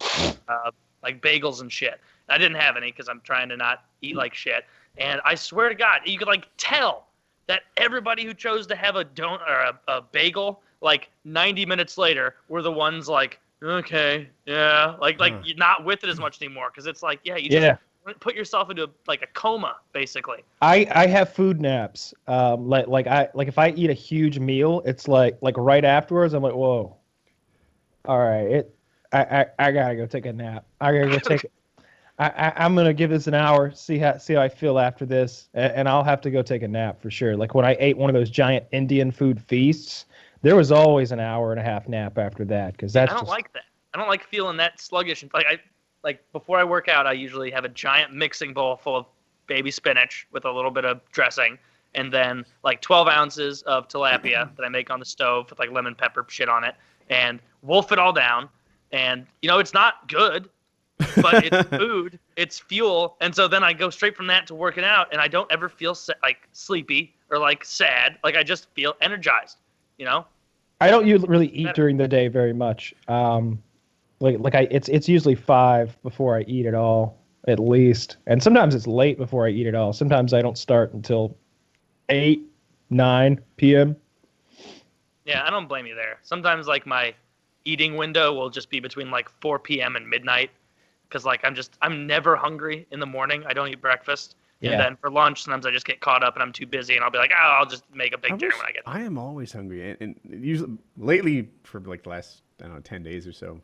[SPEAKER 2] uh, like bagels and shit. I didn't have any because I'm trying to not eat like shit. And I swear to God, you could like tell that everybody who chose to have a don't or a, a bagel like 90 minutes later were the ones like okay yeah like like
[SPEAKER 1] Huh.
[SPEAKER 2] you're not with it as much anymore because it's like yeah you just
[SPEAKER 3] Yeah.
[SPEAKER 2] put yourself into a, like a coma basically
[SPEAKER 3] I I have food naps. Um, like like I like if I eat a huge meal, it's like like right afterwards, I'm like, whoa. All right, it. I I, I gotta go take a nap. I gotta go take. I, I I'm gonna give this an hour. See how see how I feel after this, and, and I'll have to go take a nap for sure. Like when I ate one of those giant Indian food feasts, there was always an hour and a half nap after that because that's
[SPEAKER 2] I don't
[SPEAKER 3] just
[SPEAKER 2] like that. I don't like feeling that sluggish. And like I, like before I work out, I usually have a giant mixing bowl full of baby spinach with a little bit of dressing, and then like 12 ounces of tilapia that I make on the stove with like lemon pepper shit on it, and wolf it all down. And you know it's not good, but it's food, it's fuel, and so then I go straight from that to working out, and I don't ever feel like sleepy or like sad. Like I just feel energized. You know.
[SPEAKER 3] I don't really eat during the day very much. Um, like like I it's it's usually five before I eat at all at least, and sometimes it's late before I eat at all. Sometimes I don't start until eight nine p.m.
[SPEAKER 2] Yeah, I don't blame you there. Sometimes like my eating window will just be between like 4 p.m. and midnight because like I'm just I'm never hungry in the morning. I don't eat breakfast,
[SPEAKER 3] Yeah.
[SPEAKER 2] and then for lunch sometimes I just get caught up and I'm too busy and I'll be like, oh, I'll just make a big
[SPEAKER 1] I,
[SPEAKER 2] dinner
[SPEAKER 1] wish-
[SPEAKER 2] when I get.
[SPEAKER 1] I am always hungry, and, and usually lately for like the last I don't know ten days or so.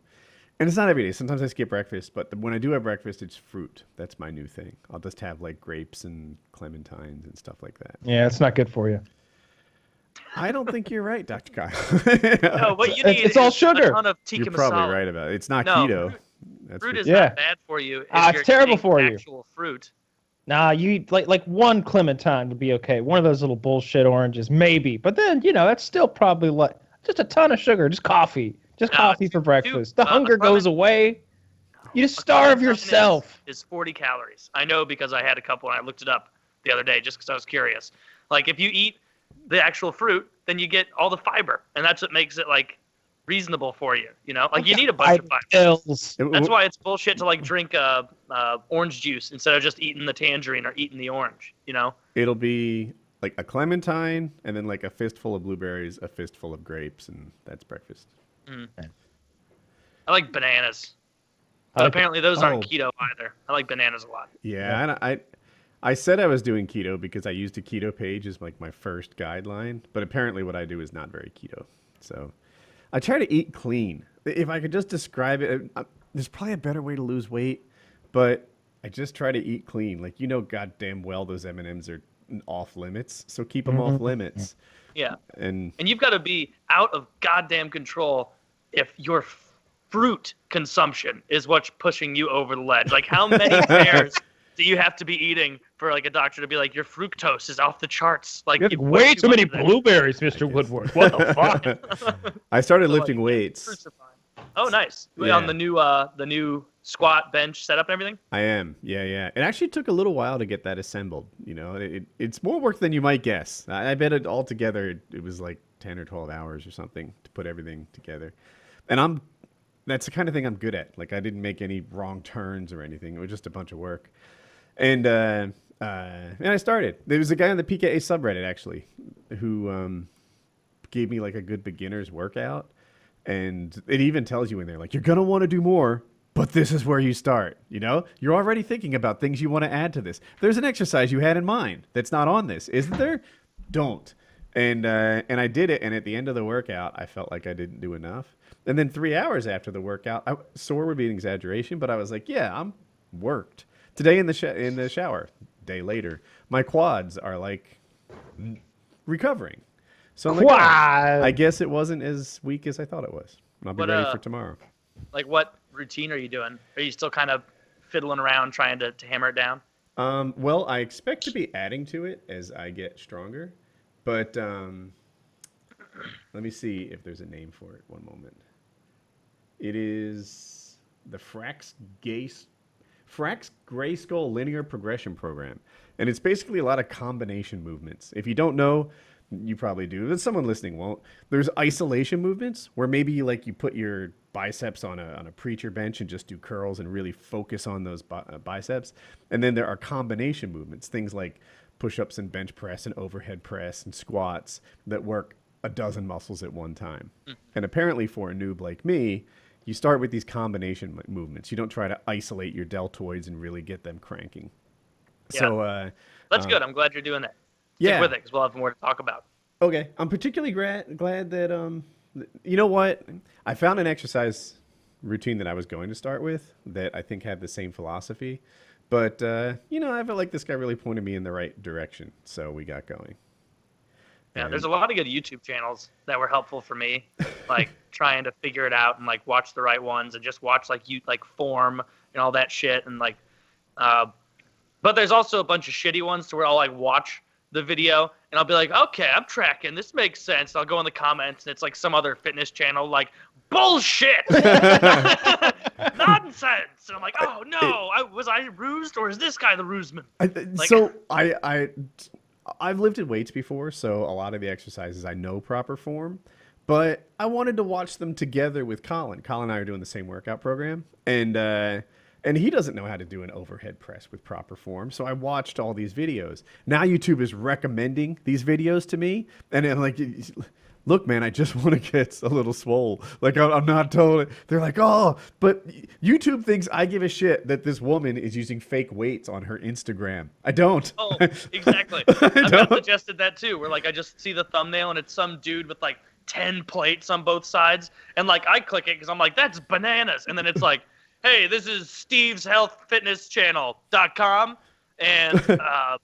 [SPEAKER 1] And it's not every day. Sometimes I skip breakfast, but the, when I do have breakfast, it's fruit. That's my new thing. I'll just have like grapes and clementines and stuff like that.
[SPEAKER 3] Yeah, it's not good for you.
[SPEAKER 1] I don't think you're right, Dr. Kyle.
[SPEAKER 2] No, what you need
[SPEAKER 3] it's all sugar.
[SPEAKER 2] a ton of tikka
[SPEAKER 1] You're probably right about it. It's not
[SPEAKER 2] No,
[SPEAKER 1] keto.
[SPEAKER 2] fruit-
[SPEAKER 1] That's
[SPEAKER 2] Fruit is.
[SPEAKER 3] Yeah.
[SPEAKER 2] not bad for you.
[SPEAKER 3] Ah, it's terrible for you.
[SPEAKER 2] Actual fruit.
[SPEAKER 3] Nah, you eat like like one clementine would be okay. One of those little bullshit oranges, maybe. But then you know that's still probably like just a ton of sugar, just coffee, just
[SPEAKER 2] No,
[SPEAKER 3] coffee for
[SPEAKER 2] too-
[SPEAKER 3] breakfast. The
[SPEAKER 2] uh,
[SPEAKER 3] hunger goes away. You just starve
[SPEAKER 2] clementine is-
[SPEAKER 3] yourself.
[SPEAKER 2] Is 40 calories. I know because I had a couple and I looked it up the other day just because I was curious. Like if you eat the actual fruit, then you get all the fiber, and that's what makes it like reasonable for you. You know, like you need a bunch of fiber.
[SPEAKER 3] Pills.
[SPEAKER 2] That's why it's bullshit to like drink uh, uh, orange juice instead of just eating the tangerine or eating the orange. You know,
[SPEAKER 1] It'll be like a clementine and then like a fistful of blueberries, a fistful of grapes, and that's breakfast.
[SPEAKER 2] I like bananas. But
[SPEAKER 3] like-
[SPEAKER 2] apparently those aren't
[SPEAKER 1] Oh.
[SPEAKER 2] keto either. I like bananas a lot.
[SPEAKER 1] Yeah, I, I I said I was doing keto because I used a keto page as like my first guideline, but apparently what I do is not very keto. So I try to eat clean. If I could just describe it, uh, there's probably a better way to lose weight, but I just try to eat clean. Like you know, goddamn well those M and M's are off limits, so keep them off limits.
[SPEAKER 2] Yeah.
[SPEAKER 1] And
[SPEAKER 2] And you've got to be out of goddamn control if your fruit consumption is what's pushing you over the ledge. Like, how many pears do you have to be eating for like a doctor to be like, your fructose is off the charts? Like,
[SPEAKER 3] You have
[SPEAKER 2] you
[SPEAKER 3] way too
[SPEAKER 2] much
[SPEAKER 3] many blueberries, Mr. Woodward. What the fuck?
[SPEAKER 1] I started
[SPEAKER 2] So,
[SPEAKER 1] lifting
[SPEAKER 2] yeah,
[SPEAKER 1] weights.
[SPEAKER 2] fruits are fine. Oh, nice.
[SPEAKER 1] Yeah.
[SPEAKER 2] On the new uh the new squat bench setup and everything.
[SPEAKER 1] I am. Yeah, yeah. It actually took a little while to get that assembled. You know, it, it- it's more work than you might guess. I, I bet it all together it, it was like 10 or 12 hours or something to put everything together. And I'm that's the kind of thing I'm good at. Like I didn't make any wrong turns or anything. It was just a bunch of work. And uh uh and I started. There was a guy on the PKA subreddit actually who um gave me like a good beginner's workout. And it even tells you in there like you're gonna want to do more but this is where you start you know? You're already thinking about things you want to add to this. There's an exercise you had in mind that's not on this isn't there? Don't. And uh, and i did it and at the end of the workout i felt like i didn't do enough. And then three hours after the workout I, sore would be an exaggeration but i was like yeah i'm worked today in the sh- in the shower day later my quads are like recovering so I'm like, oh, I guess it wasn't as weak as I thought it was. I'll be
[SPEAKER 2] But,
[SPEAKER 1] ready
[SPEAKER 2] uh,
[SPEAKER 1] for tomorrow.
[SPEAKER 2] Like, what routine are you doing? Are you still kind of fiddling around trying to, to hammer it down?
[SPEAKER 1] Um, well, I expect to be adding to it as I get stronger, but um, let me see if there's a name for it. One moment. It is the Frax Gaze Frax Gray Skull Linear Progression Program, and it's basically a lot of combination movements. If you don't know, you probably do, but someone listening won't. There's isolation movements where maybe you like you put your biceps on a on a preacher bench and just do curls and really focus on those bi- uh, biceps. And then there are combination movements, things like push-ups and bench press and overhead press and squats that work a dozen muscles at one time. And apparently for a noob like me, you start with these combination movements. You don't try to isolate your deltoids and really get them cranking. Yeah. So uh
[SPEAKER 2] That's
[SPEAKER 1] Um,
[SPEAKER 2] good. I'm glad you're doing that. Stick
[SPEAKER 1] yeah.
[SPEAKER 2] with it because we'll have more to talk about.
[SPEAKER 1] Okay, I'm particularly glad glad that um, th- you know what, I found an exercise routine that I was going to start with that I think had the same philosophy, but uh, you know I felt like this guy really pointed me in the right direction, so we got going.
[SPEAKER 2] Yeah,
[SPEAKER 1] And-
[SPEAKER 2] there's a lot of good YouTube channels that were helpful for me, like trying to figure it out and like watch the right ones and just watch like you like form and all that shit and like, uh, but there's also a bunch of shitty ones to where I'll like watch the video and I'll be like, okay, I'm tracking. This makes sense. I'll go in the comments and it's like some other fitness channel like bullshit, nonsense, and I'm like, oh no, I, was I rused or is this guy the ruseman? Like-
[SPEAKER 1] so I I I've lifted weights before, so a lot of the exercises I know proper form, but I wanted to watch them together with Colin. Colin and I are doing the same workout program, and uh, and he doesn't know how to do an overhead press with proper form. So I watched all these videos. Now YouTube is recommending these videos to me, and I'm like. Look, man, I just want to get a little swole. Like I'm, I'm not totally. They're like, oh, but YouTube thinks I give a shit that this woman is using fake weights on her Instagram. I don't.
[SPEAKER 2] Oh, exactly.
[SPEAKER 1] I
[SPEAKER 2] I've got suggested that too, where like I just see the thumbnail and it's some dude with like ten plates on both sides, and like I click it because I'm like, that's bananas, and then it's like, hey, this is Steve's Health Fitness Channel.com, and uh,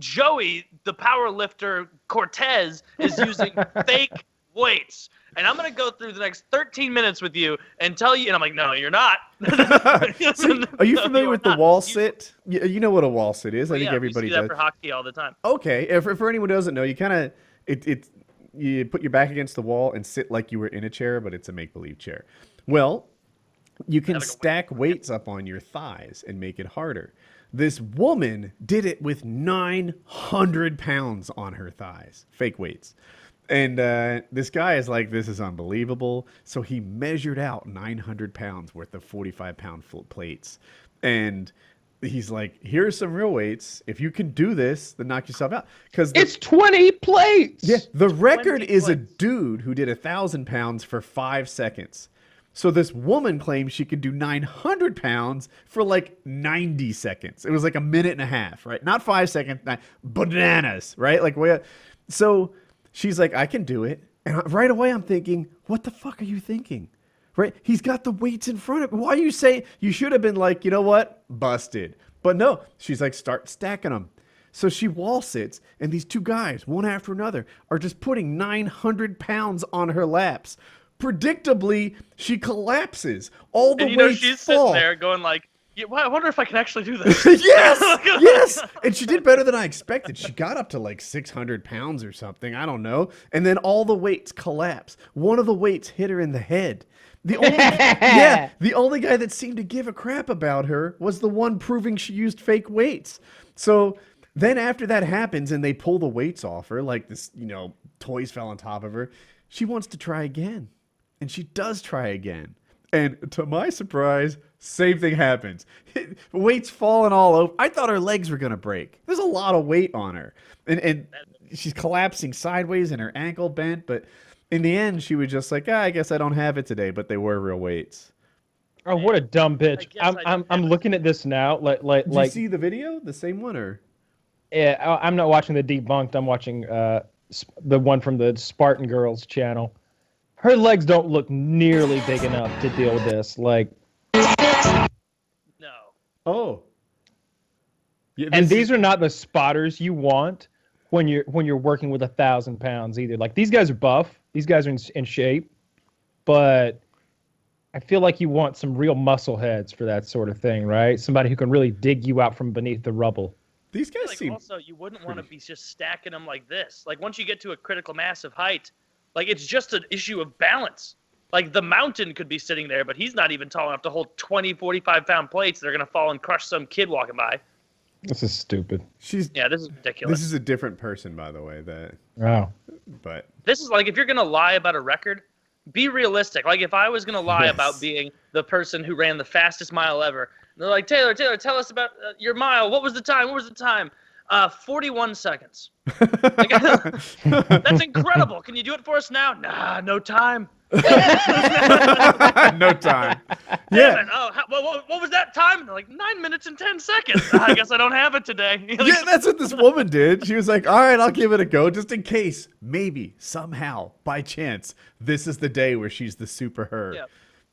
[SPEAKER 2] Joey, the power lifter Cortez, is using fake weights. And I'm gonna go through the next 13 minutes with you and tell you, and I'm like, no, you're not.
[SPEAKER 1] See, are you familiar
[SPEAKER 2] are
[SPEAKER 1] with the
[SPEAKER 2] not.
[SPEAKER 1] wall sit? You, uh, you know what a wall sit is. I oh, think
[SPEAKER 2] yeah,
[SPEAKER 1] everybody
[SPEAKER 2] see that
[SPEAKER 1] does.
[SPEAKER 2] for hockey all the time.
[SPEAKER 1] Okay, if, if for anyone who doesn't know, you kind of it it you put your back against the wall and sit like you were in a chair, but it's a make believe chair. Well, you can stack weights up on your thighs and make it harder. This woman did it with 900 pounds on her thighs, fake weights. And uh, this guy is like, this is unbelievable. So he measured out 900 pounds worth of 45 pound full plates. And he's like, here's some real weights. If you can do this, then knock yourself out. Because
[SPEAKER 3] It's 20 plates.
[SPEAKER 1] yeah, the record
[SPEAKER 2] 20
[SPEAKER 1] is a dude who did a thousand pounds for five seconds. So this woman claims she could do 900 pounds for like 90 seconds. It was like a minute and a half, right? Not five seconds, nine, bananas, right? Like, so she's like, I can do it. And right away, I'm thinking, what the fuck are you thinking? Right? He's got the weights in front of him. Why you say you should have been like, you know what? Busted. But no, she's like, start stacking them. So she wall sits, and these two guys, one after another, are just putting 900 pounds on her laps. Predictably, she collapses. All the
[SPEAKER 2] and you know she's
[SPEAKER 1] fall.
[SPEAKER 2] sitting there going like, yeah, well, I wonder if I can actually do this.
[SPEAKER 1] yes, yes. And she did better than I expected. She got up to like 600 pounds or something. I don't know. And then all the weights collapse. One of the weights hit her in the head. The only, yeah, the only guy that seemed to give a crap about her was the one proving she used fake weights. So then after that happens and they pull the weights off her, like this, you know, toys fell on top of her, she wants to try again. And she does try again. And to my surprise, same thing happens. Weight's falling all over. I thought her legs were gonna break. There's a lot of weight on her, and and she's collapsing sideways, and her ankle bent. But in the end, she was just like, ah, I guess I don't have it today. But they were real weights.
[SPEAKER 3] Oh, what a dumb bitch. I'm
[SPEAKER 2] I
[SPEAKER 3] I'm I'm looking at this now. Like like
[SPEAKER 1] Did
[SPEAKER 3] like
[SPEAKER 1] you see the video, the same one, or
[SPEAKER 3] yeah, I- I'm not watching the debunked. I'm watching uh the one from the Spartan Girls channel. Her legs don't look nearly big enough to deal with this. Like,
[SPEAKER 2] no.
[SPEAKER 1] oh, yeah,
[SPEAKER 3] and
[SPEAKER 1] this-
[SPEAKER 3] these are not the spotters you want when you're when you're working with a thousand pounds either. Like these guys are buff. These guys are in, in shape, but I feel like you want some real muscle heads for that sort of thing, right? Somebody who can really dig you out from beneath the rubble.
[SPEAKER 1] these guys
[SPEAKER 2] Like
[SPEAKER 1] seem
[SPEAKER 2] also, you wouldn't want to be just stacking them like this. Like once you get to a critical mass of height, like it's just an issue of balance. Like the mountain could be sitting there, but he's not even tall enough to hold 20, 45 pound plates. They're gonna fall and crush some kid walking by.
[SPEAKER 3] This is stupid.
[SPEAKER 1] She's Yeah,
[SPEAKER 2] this is ridiculous.
[SPEAKER 1] This is a different person, by the way. That,
[SPEAKER 3] wow.
[SPEAKER 1] but
[SPEAKER 2] this is like if you're gonna lie about a record, be realistic. Like if I was gonna lie
[SPEAKER 1] Yes.
[SPEAKER 2] about being the person who ran the fastest mile ever, they're like Taylor, Taylor, tell us about uh, your mile. What was the time? What was the time? Uh, 41 seconds. Like, that's incredible. Can you do it for us now? Nah, no time.
[SPEAKER 1] no time.
[SPEAKER 2] Damn
[SPEAKER 1] Yeah,
[SPEAKER 2] it. Oh, how, what, what, was that time? They're like nine minutes and ten seconds. I guess I don't have it today.
[SPEAKER 1] yeah, that's what this woman did. She was like, "All right, I'll give it a go, just in case, maybe, somehow, by chance, this is the day where she's the super her."
[SPEAKER 2] Yeah.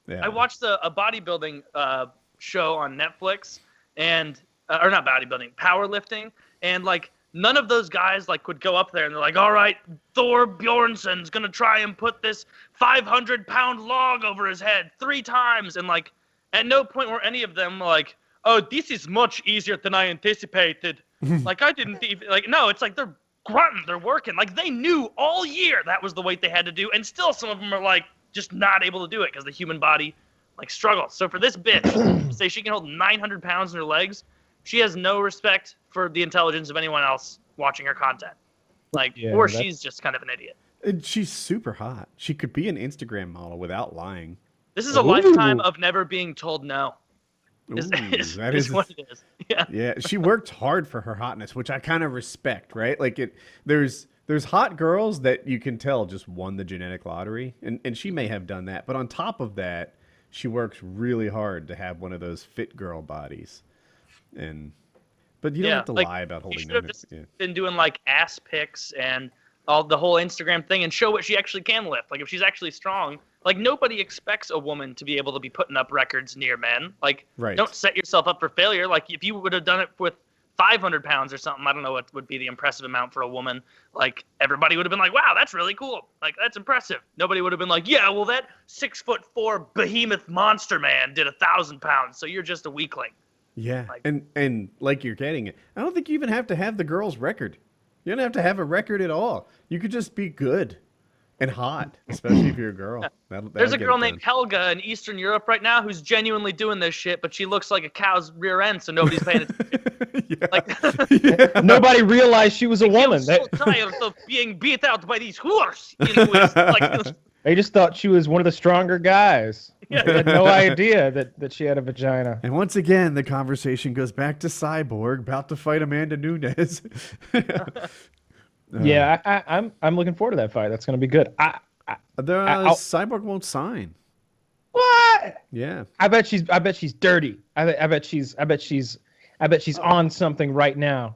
[SPEAKER 1] Yeah.
[SPEAKER 2] I watched a, a bodybuilding uh, show on Netflix, and uh, or not bodybuilding, powerlifting, and like none of those guys like would go up there and they're like, "All right, Thor Bjornsson's gonna try and put this 500 pound log over his head three times," and like at no point were any of them like, "Oh, this is much easier than I anticipated." like I didn't even like no, it's like they're grunting, they're working, like they knew all year that was the weight they had to do, and still some of them are like just not able to do it because the human body like struggles. So for this bitch, say she can hold 900 pounds in her legs, she has no respect for the intelligence of anyone else watching her content. Like,
[SPEAKER 3] Yeah,
[SPEAKER 2] or
[SPEAKER 3] that's-
[SPEAKER 2] she's just kind of an idiot.
[SPEAKER 1] And she's super hot. She could be an Instagram model without lying.
[SPEAKER 2] This is a
[SPEAKER 3] Ooh.
[SPEAKER 2] lifetime of never being told no. Is,
[SPEAKER 1] Ooh,
[SPEAKER 2] is,
[SPEAKER 1] that
[SPEAKER 2] is
[SPEAKER 1] is
[SPEAKER 2] what it is. Yeah.
[SPEAKER 1] yeah she worked hard for her hotness which i kind of respect right like it there's there's hot girls that you can tell just won the genetic lottery and and she may have done that but on top of that she works really hard to have one of those fit girl bodies and but you don't
[SPEAKER 2] Yeah,
[SPEAKER 1] have to
[SPEAKER 2] like,
[SPEAKER 1] lie about holding
[SPEAKER 2] should have
[SPEAKER 1] them
[SPEAKER 2] just
[SPEAKER 1] yeah.
[SPEAKER 2] been doing like ass pics and all the whole Instagram thing and show what she actually can lift. Like if she's actually strong, like nobody expects a woman to be able to be putting up records near men. Like
[SPEAKER 1] Right.
[SPEAKER 2] don't set yourself up for failure. Like if you would have done it with 500 pounds or something, I don't know what would be the impressive amount for a woman. Like everybody would have been like, wow, that's really cool. Like that's impressive. Nobody would have been like, yeah, well that six foot four behemoth monster man did a thousand pounds, so you're just a weakling.
[SPEAKER 1] Yeah
[SPEAKER 2] like-
[SPEAKER 1] and and like you're getting it i don't think you even have to have the girl's record you don't have to have a record at all you could just be good and hot especially if you're a girl that'll,
[SPEAKER 2] There's
[SPEAKER 1] that'll
[SPEAKER 2] a girl named. Helga in Eastern Europe right now who's genuinely doing this shit, but she looks like a cow's rear end, so nobody's paying attention.
[SPEAKER 1] yeah.
[SPEAKER 2] Like,
[SPEAKER 1] yeah.
[SPEAKER 3] Nobody realized she was a woman.
[SPEAKER 2] I'm so
[SPEAKER 3] They,
[SPEAKER 2] tired of being beat out by these whores. You know, like,
[SPEAKER 3] they just thought she was one of the stronger guys. I had no idea that, that she had a vagina.
[SPEAKER 1] And once again, the conversation goes back to Cyborg about to fight Amanda Nunes.
[SPEAKER 3] yeah, uh, I, I, I'm I'm looking forward to that fight. That's going to be good. I, I
[SPEAKER 1] the
[SPEAKER 3] I'll-
[SPEAKER 1] Cyborg won't sign.
[SPEAKER 3] what?
[SPEAKER 1] Yeah.
[SPEAKER 3] I bet she's I bet she's dirty. I I bet she's I bet she's I bet she's on something right now.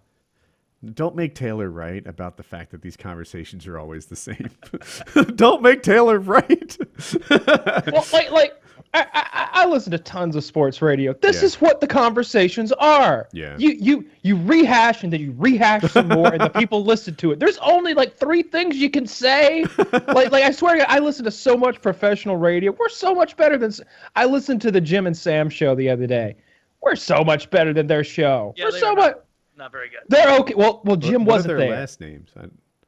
[SPEAKER 1] Don't make Taylor right about the fact that these conversations are always the same. Don't make Taylor right.
[SPEAKER 3] Well, like like I, I, I listen to tons of sports radio. This
[SPEAKER 1] Yeah.
[SPEAKER 3] is what the conversations are.
[SPEAKER 1] Yeah.
[SPEAKER 3] You you you rehash and then you rehash some more, and the people listen to it. There's only like three things you can say. like like I swear, I listen to so much professional radio. We're so much better than. I listened to the Jim and Sam show the other day. We're so much better than their show.
[SPEAKER 2] Yeah,
[SPEAKER 3] We're so
[SPEAKER 2] are
[SPEAKER 3] much.
[SPEAKER 2] Not very good.
[SPEAKER 3] They're okay. Well, well, Jim
[SPEAKER 1] What
[SPEAKER 3] wasn't
[SPEAKER 1] their
[SPEAKER 3] there.
[SPEAKER 1] last names? I-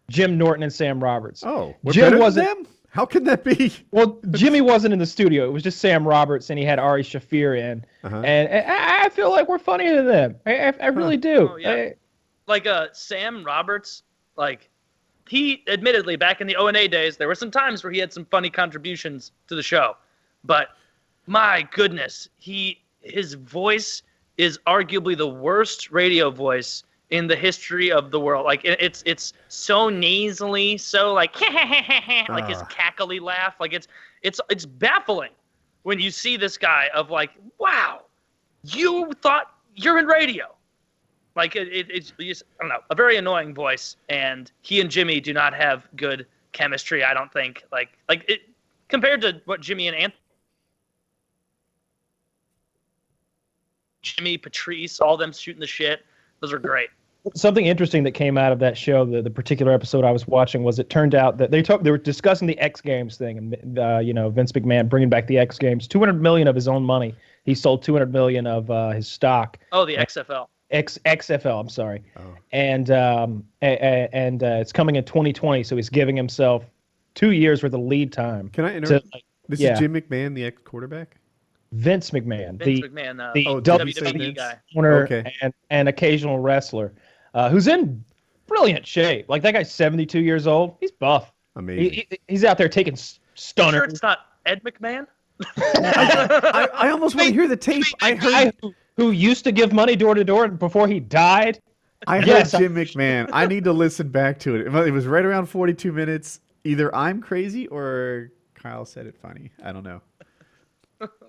[SPEAKER 3] Jim Norton and Sam Roberts.
[SPEAKER 1] oh, we're
[SPEAKER 3] Jim wasn't-
[SPEAKER 1] than them? How can that be?
[SPEAKER 3] Well, Jimmy wasn't in the studio. It was just Sam Roberts, and he had Ari Shaffir in.
[SPEAKER 1] Uh-huh.
[SPEAKER 3] And, and I I feel like we're funnier than them. I, I, I really do.
[SPEAKER 2] Oh, yeah.
[SPEAKER 3] I-
[SPEAKER 2] Like uh, Sam Roberts, like he admittedly back in the O and A days, there were some times where he had some funny contributions to the show, but my goodness, he his voice is arguably the worst radio voice in the history of the world. Like it, it's it's so nasally, so like like his
[SPEAKER 1] Ah.
[SPEAKER 2] cackly laugh. Like it's it's it's baffling when you see this guy of like, wow, you thought you're in radio. Like it, it, it's just, I don't know, a very annoying voice, and he and Jimmy do not have good chemistry. I don't think like like it compared to what Jimmy and Anthony, Jimmy Patrice, all them shooting the shit. Those are great.
[SPEAKER 3] something interesting that came out of that show, the, the particular episode I was watching, was it turned out that they talked, they were discussing the X Games thing, and uh, you know Vince McMahon bringing back the X Games, 200 million of his own money. He sold 200 million of uh, his stock.
[SPEAKER 2] Oh, the XFL.
[SPEAKER 3] X XFL, I'm sorry,
[SPEAKER 1] Oh.
[SPEAKER 3] and um, a, a, and uh, it's coming in 2020, so he's giving himself two years worth of lead time.
[SPEAKER 1] Can I
[SPEAKER 3] To,
[SPEAKER 1] interrupt?
[SPEAKER 3] like,
[SPEAKER 1] This
[SPEAKER 3] yeah.
[SPEAKER 1] is Jim McMahon, the ex quarterback?
[SPEAKER 3] Vince McMahon,
[SPEAKER 2] Vince
[SPEAKER 3] the
[SPEAKER 2] McMahon, uh,
[SPEAKER 3] the
[SPEAKER 1] Oh,
[SPEAKER 3] W-
[SPEAKER 1] did you say
[SPEAKER 2] WWE
[SPEAKER 1] Vince?
[SPEAKER 2] guy.
[SPEAKER 3] owner
[SPEAKER 1] Okay.
[SPEAKER 3] and, and occasional wrestler, uh, who's in brilliant shape. Like that guy's 72 years old. He's buff.
[SPEAKER 1] Amazing.
[SPEAKER 3] He, he- he's out there taking s-
[SPEAKER 2] Sure, it's not Ed McMahon.
[SPEAKER 1] I, I almost want to hear the tape. I
[SPEAKER 3] guy
[SPEAKER 1] heard
[SPEAKER 3] who, who used to give money door to door before he died.
[SPEAKER 1] I heard
[SPEAKER 3] Yes, I-
[SPEAKER 1] Jim McMahon. I need to listen back to it. It was right around 42 minutes. Either I'm crazy or Kyle said it funny. I don't know.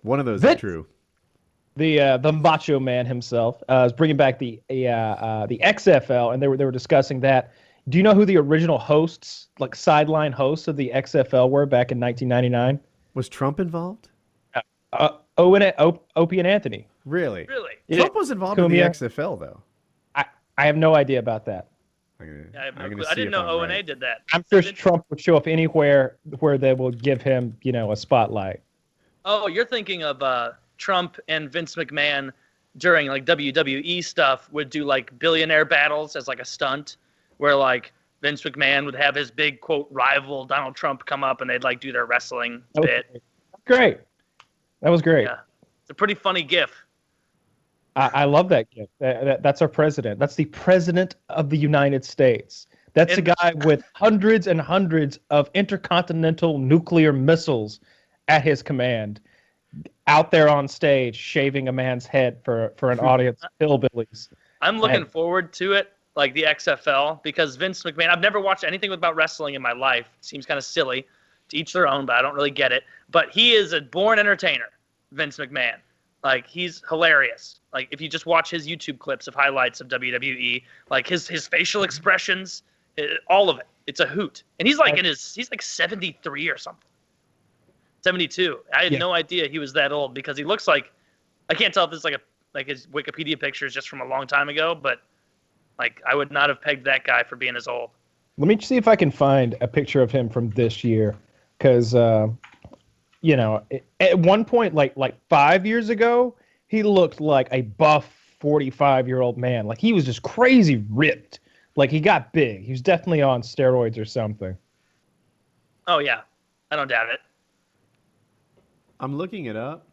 [SPEAKER 1] One of those is
[SPEAKER 3] Vince-
[SPEAKER 1] true.
[SPEAKER 3] The uh, the Macho Man himself uh, is bringing back the uh, uh, the XFL, and they were they were discussing that. Do you know who the original hosts, like sideline hosts of the XFL, were back in 1999?
[SPEAKER 1] Was Trump involved?
[SPEAKER 3] Uh, Owen, o- Opie, and Anthony.
[SPEAKER 2] Really?
[SPEAKER 3] Really?
[SPEAKER 1] Trump was involved in the XFL though.
[SPEAKER 3] I, I have no idea about that.
[SPEAKER 1] I'm gonna,
[SPEAKER 2] Yeah, I, no
[SPEAKER 1] I'm gonna
[SPEAKER 2] clue.
[SPEAKER 1] see
[SPEAKER 2] I didn't know
[SPEAKER 1] I'm
[SPEAKER 2] O and A
[SPEAKER 1] right.
[SPEAKER 2] did that.
[SPEAKER 3] I'm sure Trump would show up anywhere where they will give him, you know, a spotlight.
[SPEAKER 2] Oh, you're thinking of uh, Trump and Vince McMahon during like WWE stuff would do like billionaire battles as like a stunt, where like Vince McMahon would have his big quote rival Donald Trump come up and they'd like do their wrestling bit.
[SPEAKER 3] great. That was great.
[SPEAKER 2] Yeah, it's a pretty funny gif.
[SPEAKER 3] I, I love that gif. That, that- that's our president. That's the president of the United States. That's
[SPEAKER 2] And-
[SPEAKER 3] a guy with hundreds and hundreds of intercontinental nuclear missiles at his command, out there on stage shaving a man's head for for an audience of hillbillies.
[SPEAKER 2] I'm looking
[SPEAKER 3] Right.
[SPEAKER 2] forward to it, like the XFL, because Vince McMahon. I've never watched anything about wrestling in my life. seems kind of silly. To each their own, but I don't really get it. But he is a born entertainer, Vince McMahon. Like he's hilarious. Like if you just watch his YouTube clips of highlights of WWE, like his his facial expressions, eh, all of it, it's a hoot. And he's like in his he's like 73 or something. 72. I had
[SPEAKER 3] Yeah.
[SPEAKER 2] no idea he was that old because he looks like I can't tell if it's like a like his Wikipedia picture is just from a long time ago, but like I would not have pegged that guy for being as old.
[SPEAKER 3] Let me see if I can find a picture of him from this year, because uh, you know, at one point, like like five years ago, he looked like a buff forty-five-year-old man. Like he was just crazy ripped. Like he got big. He was definitely on steroids or something.
[SPEAKER 2] Oh yeah, I don't doubt it.
[SPEAKER 1] I'm looking it up.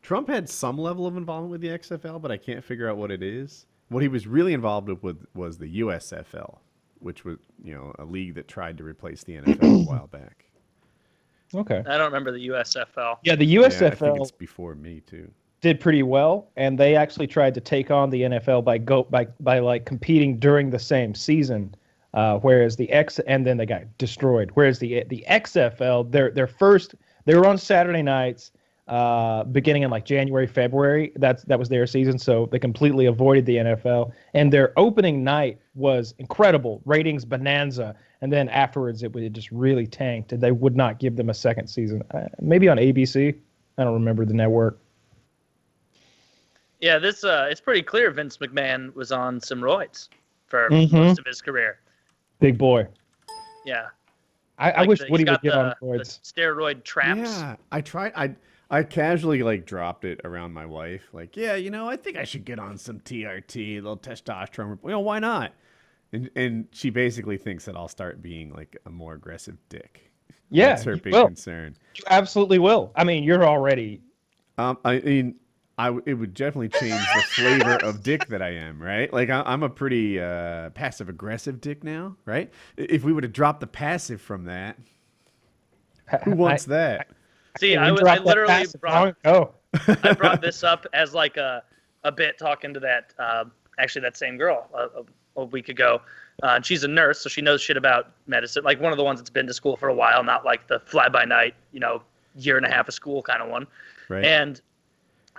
[SPEAKER 1] Trump had some level of involvement with the XFL, but I can't figure out what it is. What he was really involved with was the USFL, which was you know a league that tried to replace the NFL a while back.
[SPEAKER 3] Okay.
[SPEAKER 2] I don't remember the USFL.
[SPEAKER 3] Yeah, the
[SPEAKER 1] Yeah, I think
[SPEAKER 3] USFL
[SPEAKER 1] it's before me too.
[SPEAKER 3] did pretty well, and they actually tried to take on the NFL by go by by like competing during the same season. Uh, whereas the X and then they got destroyed. Whereas the the XFL, their their first they were on Saturday nights, uh, beginning in like January February. That's that was their season, so they completely avoided the NFL. And their opening night was incredible, ratings bonanza. And then afterwards, it, it just really tanked, and they would not give them a second season. Uh, maybe on ABC. I don't remember the network.
[SPEAKER 2] Yeah, this uh, it's pretty clear Vince McMahon was on some roids for
[SPEAKER 3] Mhm.
[SPEAKER 2] most of his career.
[SPEAKER 3] Big boy.
[SPEAKER 2] Yeah,
[SPEAKER 3] I, I wish
[SPEAKER 2] the-
[SPEAKER 3] Woody would get
[SPEAKER 2] the,
[SPEAKER 3] on
[SPEAKER 2] the
[SPEAKER 3] roids.
[SPEAKER 2] steroid traps.
[SPEAKER 1] Yeah, I tried. I I casually like dropped it around my wife. Like, yeah, you know, I think I should get on some TRT, a little testosterone. You know, why not? And and she basically thinks that I'll start being like a more aggressive dick.
[SPEAKER 3] Yeah,
[SPEAKER 1] That's her
[SPEAKER 3] you
[SPEAKER 1] big
[SPEAKER 3] will.
[SPEAKER 1] concern.
[SPEAKER 3] You absolutely will. I mean, you're already.
[SPEAKER 1] Um, I mean, I w- it would definitely change the flavor of dick that I am, right? Like I, I'm a pretty uh, passive aggressive dick now, right? If we would have dropped the passive from that, who wants that?
[SPEAKER 2] See,
[SPEAKER 3] Yeah,
[SPEAKER 2] I, was, I literally brought
[SPEAKER 3] long ago.
[SPEAKER 2] I brought this up as like a a bit talking to that uh, actually that same girl a, a, a week ago. Uh, and she's a nurse, so she knows shit about medicine. Like one of the ones that's been to school for a while, not like the fly by night, you know, year and a half of school kind of one.
[SPEAKER 1] Right?
[SPEAKER 2] And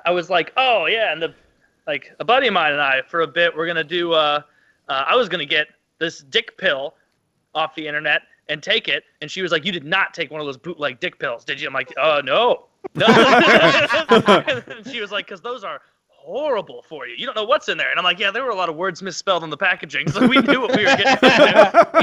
[SPEAKER 2] I was like, oh yeah, and the like a buddy of mine and I for a bit we're gonna do. Uh, uh, I was gonna get this dick pill off the internet and take it, and she was like, you did not take one of those bootleg dick pills, did you? I'm like, oh no, no. she was like, because those are horrible for you. You don't know what's in there. And I'm like, yeah, there were a lot of words misspelled on the packaging, so we knew what we were getting.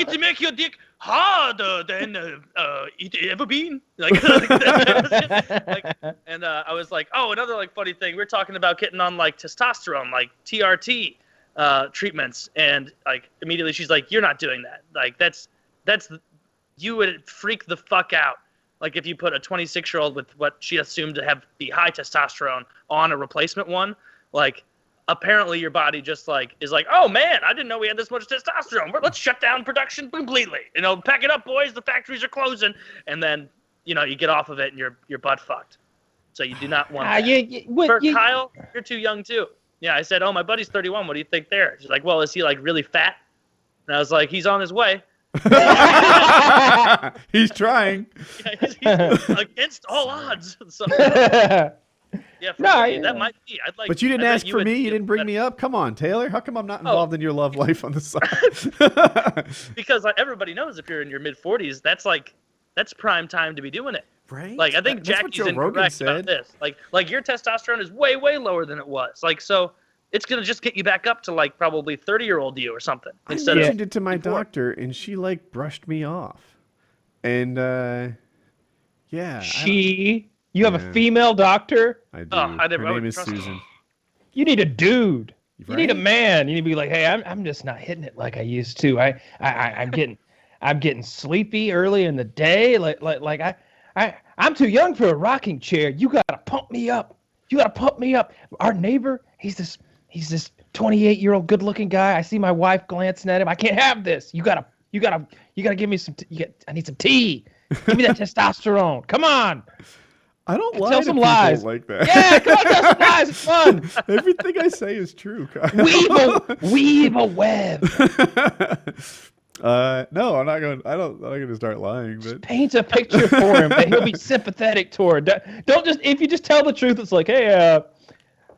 [SPEAKER 2] It's to make your dick harder than uh, uh, it ever been. Like, like, and uh, I was like, oh, another like funny thing. We are talking about getting on like testosterone, like TRT uh, treatments, and like immediately she's like, you're not doing that. Like that's that's you would freak the fuck out. Like if you put a 26 year old with what she assumed to have be high testosterone on a replacement one, like apparently your body just like is like, oh man, I didn't know we had this much testosterone. Let's shut down production completely. You know, pack it up, boys. The factories are closing, and then you know you get off of it and you're you're butt fucked. So you do not want.
[SPEAKER 3] Ah,
[SPEAKER 2] that.
[SPEAKER 3] you, you, what,
[SPEAKER 2] For
[SPEAKER 3] you-
[SPEAKER 2] Kyle, you're too young too. Yeah, I said, oh my buddy's 31. What do you think there? She's like, well, is he like really fat? And I was like, he's on his way.
[SPEAKER 1] He's trying.
[SPEAKER 2] Yeah, he's, he's against all odds. So yeah, for
[SPEAKER 3] No,
[SPEAKER 2] me,
[SPEAKER 3] yeah.
[SPEAKER 2] that might be. I'd like.
[SPEAKER 1] But you didn't
[SPEAKER 2] I
[SPEAKER 1] ask for
[SPEAKER 2] would
[SPEAKER 1] me. You didn't bring
[SPEAKER 2] better.
[SPEAKER 1] me up. Come on, Taylor. How come I'm not
[SPEAKER 2] Oh.
[SPEAKER 1] involved in your love life on the side?
[SPEAKER 2] because like, everybody knows if you're in your mid 40s, that's like that's prime time to be doing it.
[SPEAKER 1] right?
[SPEAKER 2] Like I think
[SPEAKER 1] That's what
[SPEAKER 2] Jackie's
[SPEAKER 1] Joe Rogan
[SPEAKER 2] incorrect about
[SPEAKER 1] said.
[SPEAKER 2] this. Like like your testosterone is way way lower than it was. Like so it's gonna just get you back up to like probably 30 year old you or something
[SPEAKER 1] I
[SPEAKER 2] instead
[SPEAKER 1] mentioned
[SPEAKER 2] of
[SPEAKER 1] it to my
[SPEAKER 2] before.
[SPEAKER 1] doctor, and she like brushed me off. And uh, yeah,
[SPEAKER 3] she. You have
[SPEAKER 1] Yeah.
[SPEAKER 3] a female doctor.
[SPEAKER 1] I do.
[SPEAKER 2] Oh, I never- I
[SPEAKER 1] Her
[SPEAKER 2] would
[SPEAKER 1] name is. Susan.
[SPEAKER 3] You need a dude. You need a man. You need to be like, hey, I'm, I'm just not hitting it like I used to. I, I, I I'm getting, I'm getting sleepy early in the day. Like, like, like I, I, I'm too young for a rocking chair. You gotta pump me up. You gotta pump me up. Our neighbor, he's this, he's this 28 year old good looking guy. I see my wife glancing at him. I can't have this. You gotta, you gotta, you gotta give me some. T- you get, I need some tea. Give me that testosterone. Come on.
[SPEAKER 1] I don't
[SPEAKER 3] Tell
[SPEAKER 1] lie to
[SPEAKER 3] some lies.
[SPEAKER 1] like that.
[SPEAKER 3] Yeah, come on, tell some lies. It's fun.
[SPEAKER 1] Everything I say is true. Kyle.
[SPEAKER 3] Weave a, weave a web.
[SPEAKER 1] uh, no, I'm not going. I don't. I'm not going to start lying. But
[SPEAKER 3] paint a picture for him that he'll be sympathetic toward. Don't- Don't just if you just tell the truth, it's like, hey, uh,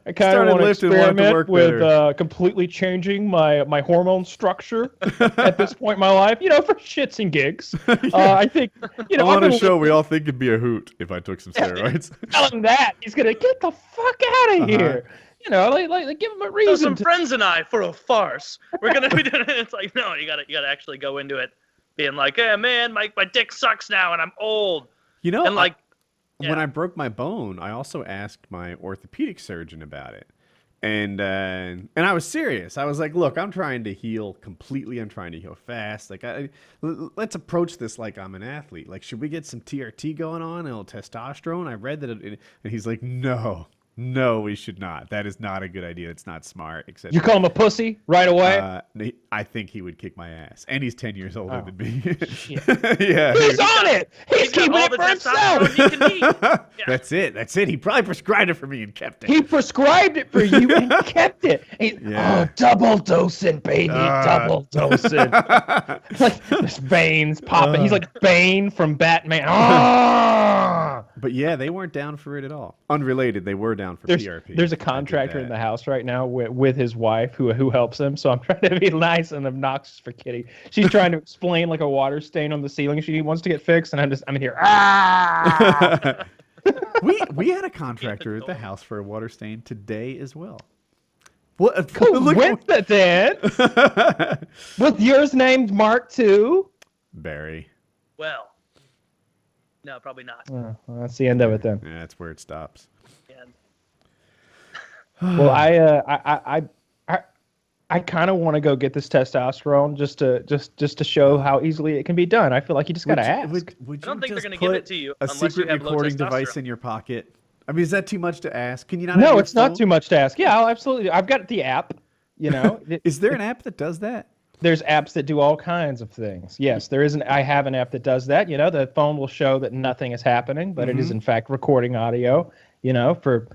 [SPEAKER 3] I kind of want to
[SPEAKER 1] lifting, wanted to
[SPEAKER 3] experiment with uh, completely changing my my hormone structure at this point in my life. You know, for shits and gigs. Uh, I think you know.
[SPEAKER 1] on a show, we all think it'd be a hoot if I took some steroids.
[SPEAKER 3] tell him that he's gonna get the fuck out of
[SPEAKER 1] Uh-huh.
[SPEAKER 3] here. You know, like, like, like give him a reason.
[SPEAKER 2] So some
[SPEAKER 3] to.
[SPEAKER 2] friends and I for a farce. We're gonna be doing it. It's like no, you gotta you gotta actually go into it, being like, hey man, my my dick sucks now and I'm old.
[SPEAKER 1] you know,
[SPEAKER 2] and like,
[SPEAKER 1] when
[SPEAKER 2] yeah.
[SPEAKER 1] I broke my bone, I also asked my orthopedic surgeon about it. And uh, and I was serious. I was like, "Look, I'm trying to heal completely. I'm trying to heal fast. Like, I, l- let's approach this like I'm an athlete. Like, should we get some TRT going on and a little testosterone?" I read that, it, and he's like, "No, No, we should not. That is not a good idea. It's not smart. Except
[SPEAKER 3] You call him a pussy right away?
[SPEAKER 1] uh, I think he would kick my ass, and he's ten years older
[SPEAKER 3] Oh,
[SPEAKER 1] than me.
[SPEAKER 3] shit.
[SPEAKER 1] yeah,
[SPEAKER 3] He's on it. He's,
[SPEAKER 2] He's
[SPEAKER 3] keeping it for himself.
[SPEAKER 2] testosterone he can eat.
[SPEAKER 1] That's it. That's it. He probably prescribed it for me and kept it.
[SPEAKER 3] He prescribed it for you and kept it. He-
[SPEAKER 1] Yeah.
[SPEAKER 3] Oh, double dosing, baby,
[SPEAKER 1] Uh.
[SPEAKER 3] double dosing. It's like there's veins popping. He's
[SPEAKER 1] Uh.
[SPEAKER 3] like Bane from Batman. Ah!
[SPEAKER 1] but yeah, they weren't down for it at all. Unrelated, they were down for
[SPEAKER 3] There's
[SPEAKER 1] PRP.
[SPEAKER 3] there's a
[SPEAKER 1] I did
[SPEAKER 3] contractor in the house right now with, with his wife who who helps him. So I'm trying to be nice and obnoxious for Kitty. She's trying to explain like a water stain on the ceiling she wants to get fixed, and I'm just I'm in here. Ah!
[SPEAKER 1] we we had a contractor at the house for a water stain today as well. What?
[SPEAKER 3] Who
[SPEAKER 1] look
[SPEAKER 3] wins the dance? With yours named Mark too?
[SPEAKER 1] Barry.
[SPEAKER 2] Well, no, probably not.
[SPEAKER 3] Oh, well, that's the end of it then.
[SPEAKER 1] Yeah, that's where it stops.
[SPEAKER 2] And
[SPEAKER 3] Well, I uh, I I I I, I kind of want to go get this testosterone just to just just to show how easily it can be done. I feel like you just gotta
[SPEAKER 1] would you,
[SPEAKER 3] ask.
[SPEAKER 1] Would, would
[SPEAKER 2] I don't think they're gonna give it to you
[SPEAKER 1] a
[SPEAKER 2] unless you
[SPEAKER 1] secret
[SPEAKER 2] have low
[SPEAKER 1] recording device in your pocket. I mean, is that too much to ask? Can you not?
[SPEAKER 3] no,
[SPEAKER 1] your
[SPEAKER 3] it's not too much to ask. Yeah, I'll absolutely. I've got the app. You know,
[SPEAKER 1] is there an app that does that?
[SPEAKER 3] there's apps that do all kinds of things. Yes, there is an. I have an app that does that. You know, the phone will show that nothing is happening, but it is
[SPEAKER 1] Mhm.
[SPEAKER 3] in fact recording audio. You know, for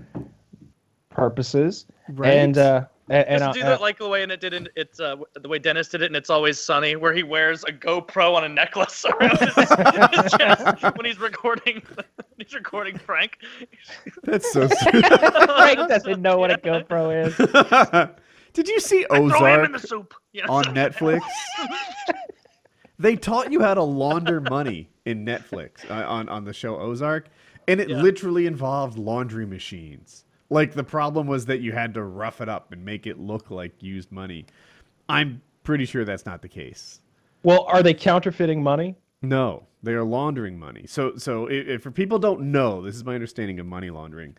[SPEAKER 3] purposes.
[SPEAKER 1] Right.
[SPEAKER 3] And uh, and, and
[SPEAKER 2] Does it
[SPEAKER 3] I'll-
[SPEAKER 2] do that like the way and it did in it's uh the way Dennis did it and it's always sunny where he wears a GoPro on a necklace around his, his chest when he's recording when he's recording Frank.
[SPEAKER 1] That's so stupid.
[SPEAKER 3] Frank doesn't know what a GoPro is.
[SPEAKER 1] Did you see
[SPEAKER 2] Throw him
[SPEAKER 1] Ozark
[SPEAKER 2] in the soup. Yeah,
[SPEAKER 1] on Netflix? they taught you how to launder money in Netflix uh, on on the show Ozark, and it
[SPEAKER 2] Yeah.
[SPEAKER 1] literally involved laundry machines. Like the problem was that you had to rough it up and make it look like used money. I'm pretty sure that's not the case.
[SPEAKER 3] Well, are they counterfeiting money?
[SPEAKER 1] No, they are laundering money. So, so if, if for people don't know, this is my understanding of money laundering.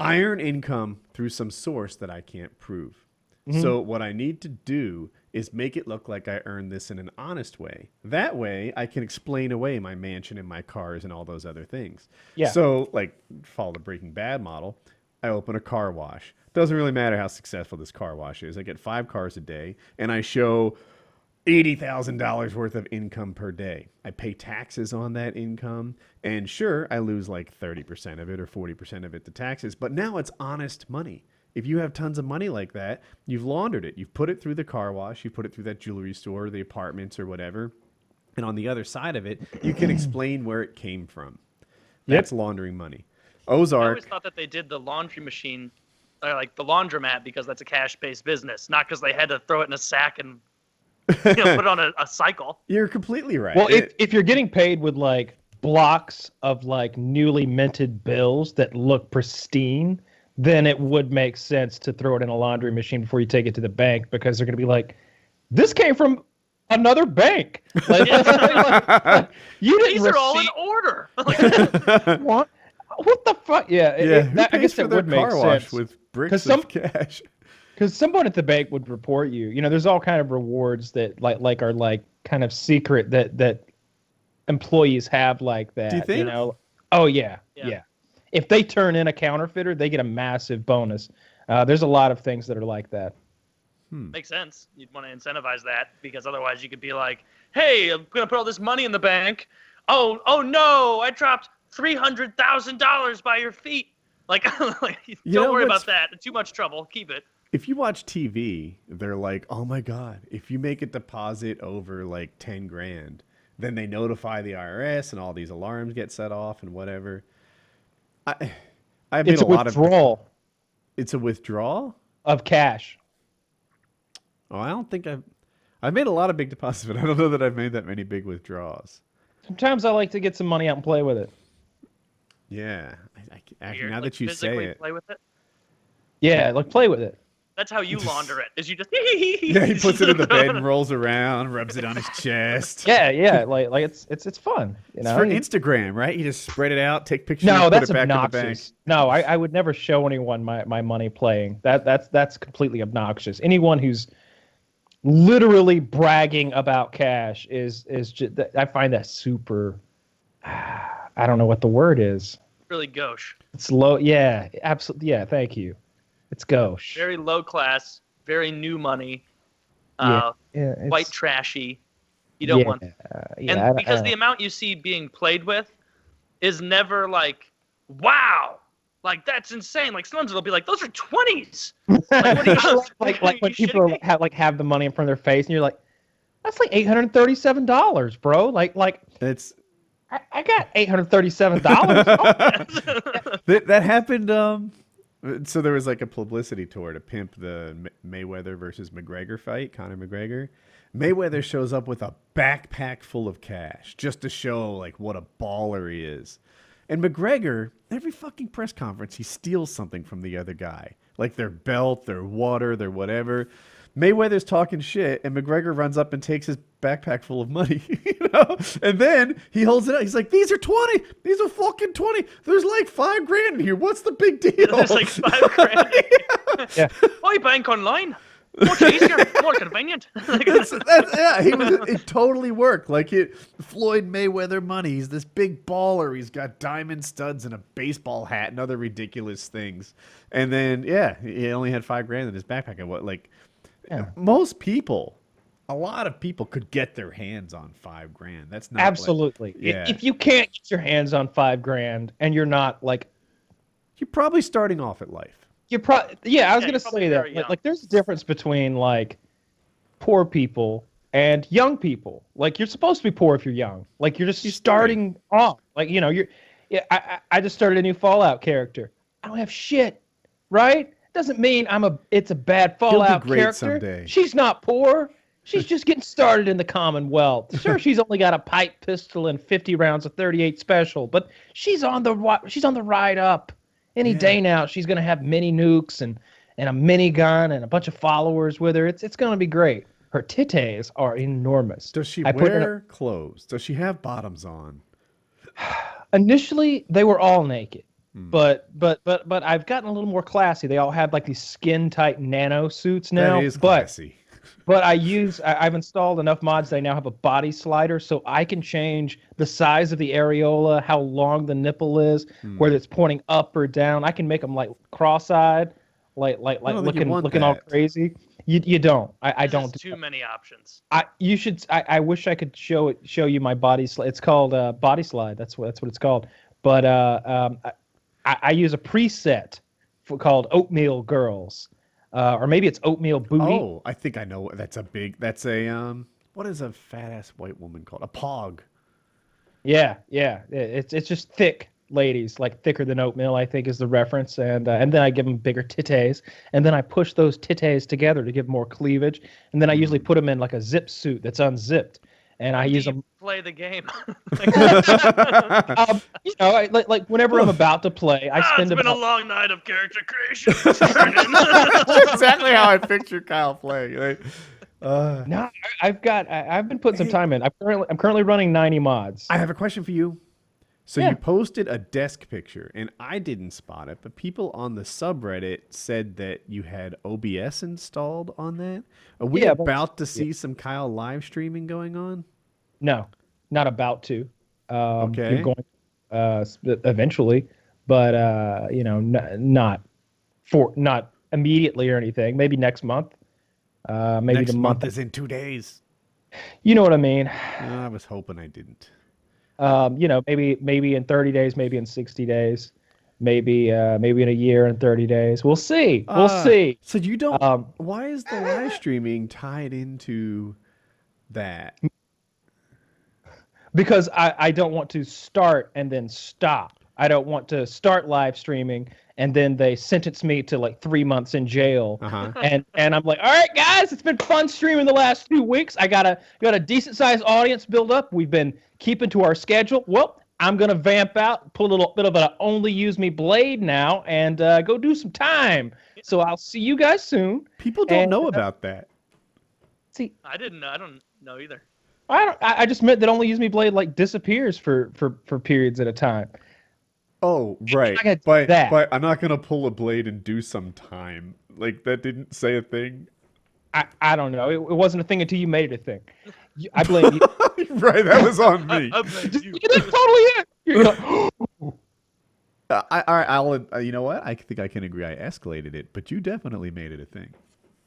[SPEAKER 1] I earn income through some source that I can't prove. Mm-hmm. So, what I need to do is make it look like I earned this in an honest way. That way, I can explain away my mansion and my cars and all those other things.
[SPEAKER 3] Yeah.
[SPEAKER 1] So, like, follow the Breaking Bad model. I open a car wash. Doesn't really matter how successful this car wash is. I get five cars a day, and I show eighty thousand dollars worth of income per day. I pay taxes on that income, and sure, I lose like thirty percent of it or forty percent of it to taxes. But now it's honest money. If you have tons of money like that, you've laundered it. You've put it through the car wash. You put it through that jewelry store, the apartments, or whatever. And on the other side of it, you can explain where it came from. That's laundering money.
[SPEAKER 2] I always thought that they did the laundry machine or like the laundromat because that's a cash-based business, not because they had to throw it in a sack and you know, put it on a, a cycle.
[SPEAKER 1] You're completely right.
[SPEAKER 3] Well, if,
[SPEAKER 1] It-
[SPEAKER 3] if you're getting paid with like blocks of like newly minted bills that look pristine, then it would make sense to throw it in a laundry machine before you take it to the bank because they're going to be like, this came from another bank. Like, like, you didn't
[SPEAKER 2] These are all in order. Like,
[SPEAKER 3] what? What the fuck? Yeah, it-
[SPEAKER 1] yeah,
[SPEAKER 3] it-
[SPEAKER 1] who
[SPEAKER 3] that- I
[SPEAKER 1] pays
[SPEAKER 3] guess
[SPEAKER 1] for
[SPEAKER 3] that
[SPEAKER 1] their
[SPEAKER 3] would make sense.
[SPEAKER 1] with bricks
[SPEAKER 3] 'Cause some-
[SPEAKER 1] of cash?
[SPEAKER 3] because someone at the bank would report you. You know, there's all kind of rewards that like like are like kind of secret that that employees have like that.
[SPEAKER 1] Do you think?
[SPEAKER 3] You know? Oh yeah,
[SPEAKER 2] Yeah.
[SPEAKER 3] yeah. If they turn in a counterfeiter, they get a massive bonus. Uh, there's a lot of things that are like that.
[SPEAKER 2] makes sense. You'd want to incentivize that because otherwise you could be like, "Hey, I'm gonna put all this money in the bank. Oh, oh no, I dropped three hundred thousand dollars by your feet. Like, like don't
[SPEAKER 1] know
[SPEAKER 2] worry about that. Too much trouble. Keep it.
[SPEAKER 1] if you watch TV, they're like, "Oh my god, if you make a deposit over like 10 grand, then they notify the IRS and all these alarms get set off and whatever." I I've made
[SPEAKER 3] It's
[SPEAKER 1] a,
[SPEAKER 3] a
[SPEAKER 1] lot of
[SPEAKER 3] withdrawal
[SPEAKER 1] It's a withdrawal?
[SPEAKER 3] of cash.
[SPEAKER 1] Oh, I don't think I've I've made a lot of big deposits, but I don't know that I've made that many big withdrawals.
[SPEAKER 3] Sometimes I like to get some money out and play with it.
[SPEAKER 1] Yeah. I, I, actually, now
[SPEAKER 2] Like,
[SPEAKER 1] that you say it.
[SPEAKER 2] play with it.
[SPEAKER 3] Yeah, like play with it.
[SPEAKER 2] That's how you launder it. Is you just
[SPEAKER 1] Yeah, he puts it in the bed and rolls around, rubs it on his chest.
[SPEAKER 3] Yeah, yeah, like like it's it's it's fun. You
[SPEAKER 1] It's for Instagram, right? You just spread it out, take pictures,
[SPEAKER 3] No,
[SPEAKER 1] put
[SPEAKER 3] that's
[SPEAKER 1] it back in the bank.
[SPEAKER 3] obnoxious. No, I, I would never show anyone my, my money playing. That that's that's completely obnoxious. Anyone who's literally bragging about cash is is just I find that super. I don't know what the word is.
[SPEAKER 2] Really gauche.
[SPEAKER 3] It's low. Yeah, absolutely. Yeah, thank you. It's gauche.
[SPEAKER 2] Very low class, very new money,
[SPEAKER 3] Yeah,
[SPEAKER 2] uh,
[SPEAKER 3] yeah, it's,
[SPEAKER 2] white trashy. You don't
[SPEAKER 3] yeah,
[SPEAKER 2] want
[SPEAKER 3] uh, yeah,
[SPEAKER 2] and
[SPEAKER 3] I-
[SPEAKER 2] because
[SPEAKER 3] I-
[SPEAKER 2] the amount you see being played with is never like wow like that's insane like sometimes it'll be like those are 20s Like, what
[SPEAKER 3] like like when people are, have like have the money in front of their face, and you're like, that's like eight hundred thirty-seven dollars, bro. Like like
[SPEAKER 1] It's
[SPEAKER 3] I, I got eight hundred thirty-seven dollars.
[SPEAKER 1] that, that happened. Um, so there was like a publicity tour to pimp the Mayweather versus McGregor fight, Conor McGregor. Mayweather shows up with a backpack full of cash just to show like what a baller he is. And McGregor, every fucking press conference, he steals something from the other guy, like their belt, their water, their whatever. Mayweather's talking shit, and McGregor runs up and takes his backpack full of money, you know. And then he holds it out. He's like, "These are twenty. These are fucking twenty. There's like five grand in here. What's the big deal?"
[SPEAKER 2] there's like five grand
[SPEAKER 3] Yeah.
[SPEAKER 2] why bank online much easier more convenient
[SPEAKER 1] That's, that's, yeah, he was. It totally worked. Like it, Floyd Mayweather money. He's this big baller. He's got diamond studs and a baseball hat and other ridiculous things. And then, yeah, he only had five grand in his backpack. And what, like,
[SPEAKER 3] Yeah.
[SPEAKER 1] most people, a lot of people could get their hands on five grand. That's not
[SPEAKER 3] Absolutely. I-
[SPEAKER 1] Yeah.
[SPEAKER 3] If you can't get your hands on five grand and you're not like
[SPEAKER 1] you're probably starting off at life.
[SPEAKER 3] you're probably yeah, I was
[SPEAKER 2] Yeah,
[SPEAKER 3] gonna say that. Like, like there's a difference between like poor people and young people. Like you're supposed to be poor if you're young. Like you're just
[SPEAKER 1] You're
[SPEAKER 3] starting off. Like you know you're. Yeah, I, I I just started a new Fallout character. I don't have shit, right? Doesn't mean I'm a. It's a bad Fallout character.
[SPEAKER 1] someday.
[SPEAKER 3] She's not poor. She's just getting started in the Commonwealth. Sure, she's only got a pipe pistol and 50 rounds of 38 special, but she's on the she's on the ride up. Any
[SPEAKER 1] Yeah.
[SPEAKER 3] day now, she's gonna have mini nukes and and a minigun and a bunch of followers with her. It's it's gonna be great. Her titties are enormous.
[SPEAKER 1] Does she
[SPEAKER 3] I put a-
[SPEAKER 1] wear clothes? Does she have bottoms on?
[SPEAKER 3] Initially, they were all naked,
[SPEAKER 1] Hmm.
[SPEAKER 3] but but but but I've gotten a little more classy. They all have like these skin tight nano suits now.
[SPEAKER 1] that is
[SPEAKER 3] but
[SPEAKER 1] classy.
[SPEAKER 3] but I use I, I've installed enough mods. I now have a body slider, so I can change the size of the areola, how long the nipple is,
[SPEAKER 1] Hmm.
[SPEAKER 3] whether it's pointing up or down. I can make them like cross-eyed, like like like
[SPEAKER 1] don't think you
[SPEAKER 3] looking
[SPEAKER 1] want
[SPEAKER 3] looking all crazy. You you don't. I, I don't. do
[SPEAKER 2] too many options
[SPEAKER 3] I you should. I, I wish I could show it. Show you my body slide. It's called uh, body slide. That's what that's what it's called. But uh, um, I, I I use a preset for, called Oatmeal Girls, uh, or maybe it's Oatmeal Booty.
[SPEAKER 1] Oh, I think I know. That's a big. That's a um. What is a fat ass white woman called? A pog.
[SPEAKER 3] Yeah, yeah. It- It's it's just thick ladies, like thicker than oatmeal. I think is the reference, and uh, and then I give them bigger titties, and then I push those titties together to give more cleavage, and then I usually put them in like a zip suit that's unzipped, and I use
[SPEAKER 2] you
[SPEAKER 3] them.
[SPEAKER 2] play the game
[SPEAKER 3] Um, you know, I, like like whenever I'm about to play, I
[SPEAKER 2] ah, it's
[SPEAKER 3] spend
[SPEAKER 2] been
[SPEAKER 3] about
[SPEAKER 2] a long night of character creation
[SPEAKER 1] That's exactly how I picture Kyle playing. Like, uh,
[SPEAKER 3] No, I- I've got. I, I've been putting some time in. I'm currently, I'm currently running 90 mods.
[SPEAKER 1] I have a question for you. So
[SPEAKER 3] Yeah.
[SPEAKER 1] you posted a desk picture, and I didn't spot it, but people on the subreddit said that you had OBS installed on that. Are we
[SPEAKER 3] Yeah, but-
[SPEAKER 1] about to see some Kyle live streaming going on?
[SPEAKER 3] No, not about to. Um,
[SPEAKER 1] Okay.
[SPEAKER 3] You're going uh, eventually, but uh, you know, n- not for not immediately or anything. Maybe next month. Uh, maybe
[SPEAKER 1] Next
[SPEAKER 3] the
[SPEAKER 1] month
[SPEAKER 3] month.
[SPEAKER 1] is in two days.
[SPEAKER 3] You know what I mean?
[SPEAKER 1] Uh, I was hoping I didn't.
[SPEAKER 3] Um, you know, maybe maybe in 30 days, maybe in 60 days, maybe uh, maybe in a year and 30 days. We'll see. We'll
[SPEAKER 1] Ah,
[SPEAKER 3] see.
[SPEAKER 1] So you don't.
[SPEAKER 3] Um,
[SPEAKER 1] why is the live streaming tied into that?
[SPEAKER 3] Because I, I don't want to start and then stop. I don't want to start live streaming and then they sentence me to like three months in jail.
[SPEAKER 1] Uh huh.
[SPEAKER 3] And and I'm like, all right, guys, it's been fun streaming the last two weeks. I got a got a decent sized audience build up. We've been keeping to our schedule. Well, I'm gonna vamp out, pull a little bit of a only use me blade now, and uh, go do some time. So I'll see you guys soon.
[SPEAKER 1] People don't
[SPEAKER 3] And-
[SPEAKER 1] know about that.
[SPEAKER 3] See,
[SPEAKER 2] I didn't know. I don't know either.
[SPEAKER 3] I don't. I I just meant that only use me blade like disappears for for for periods at a time.
[SPEAKER 1] Oh, right.
[SPEAKER 3] not gonna
[SPEAKER 1] But
[SPEAKER 3] that.
[SPEAKER 1] but I'm not gonna pull a blade and do some time. Like that didn't say a thing.
[SPEAKER 3] I, I don't know. It, it wasn't a thing until you made it a thing. You, I blame you.
[SPEAKER 1] right, that was on me.
[SPEAKER 2] I blame you.
[SPEAKER 3] That's totally it. You're like,
[SPEAKER 1] Uh, I, all right, I'll. Uh, you know what? I think I can agree. I escalated it, but you definitely made it a thing.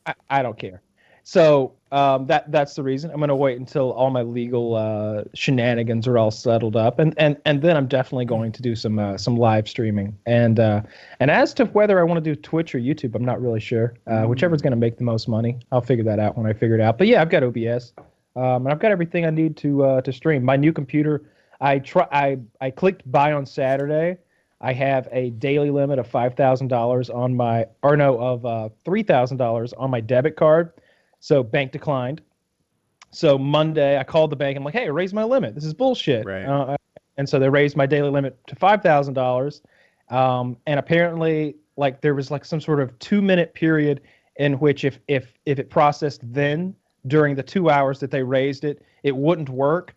[SPEAKER 3] I, I don't care. So um, that that's the reason. I'm gonna wait until all my legal uh, shenanigans are all settled up, and and and then I'm definitely going to do some uh, some live streaming. And uh, and as to whether I want to do Twitch or YouTube, I'm not really sure. Uh, whichever's gonna make the most money, I'll figure that out when I figure it out. But yeah, I've got OBS, um, and I've got everything I need to uh, to stream. My new computer, I try I I clicked buy on Saturday. I have a daily limit of five thousand dollars on my, or no, of uh, three thousand dollars on my debit card. So bank declined. So Monday, I called the bank. I'm like, hey, raise my limit. This is bullshit.
[SPEAKER 1] Right.
[SPEAKER 3] Uh, and so they raised my daily limit to five thousand dollars. Um, and apparently, like there was like some sort of two minute period in which if if if it processed then during the two hours that they raised it, it wouldn't work.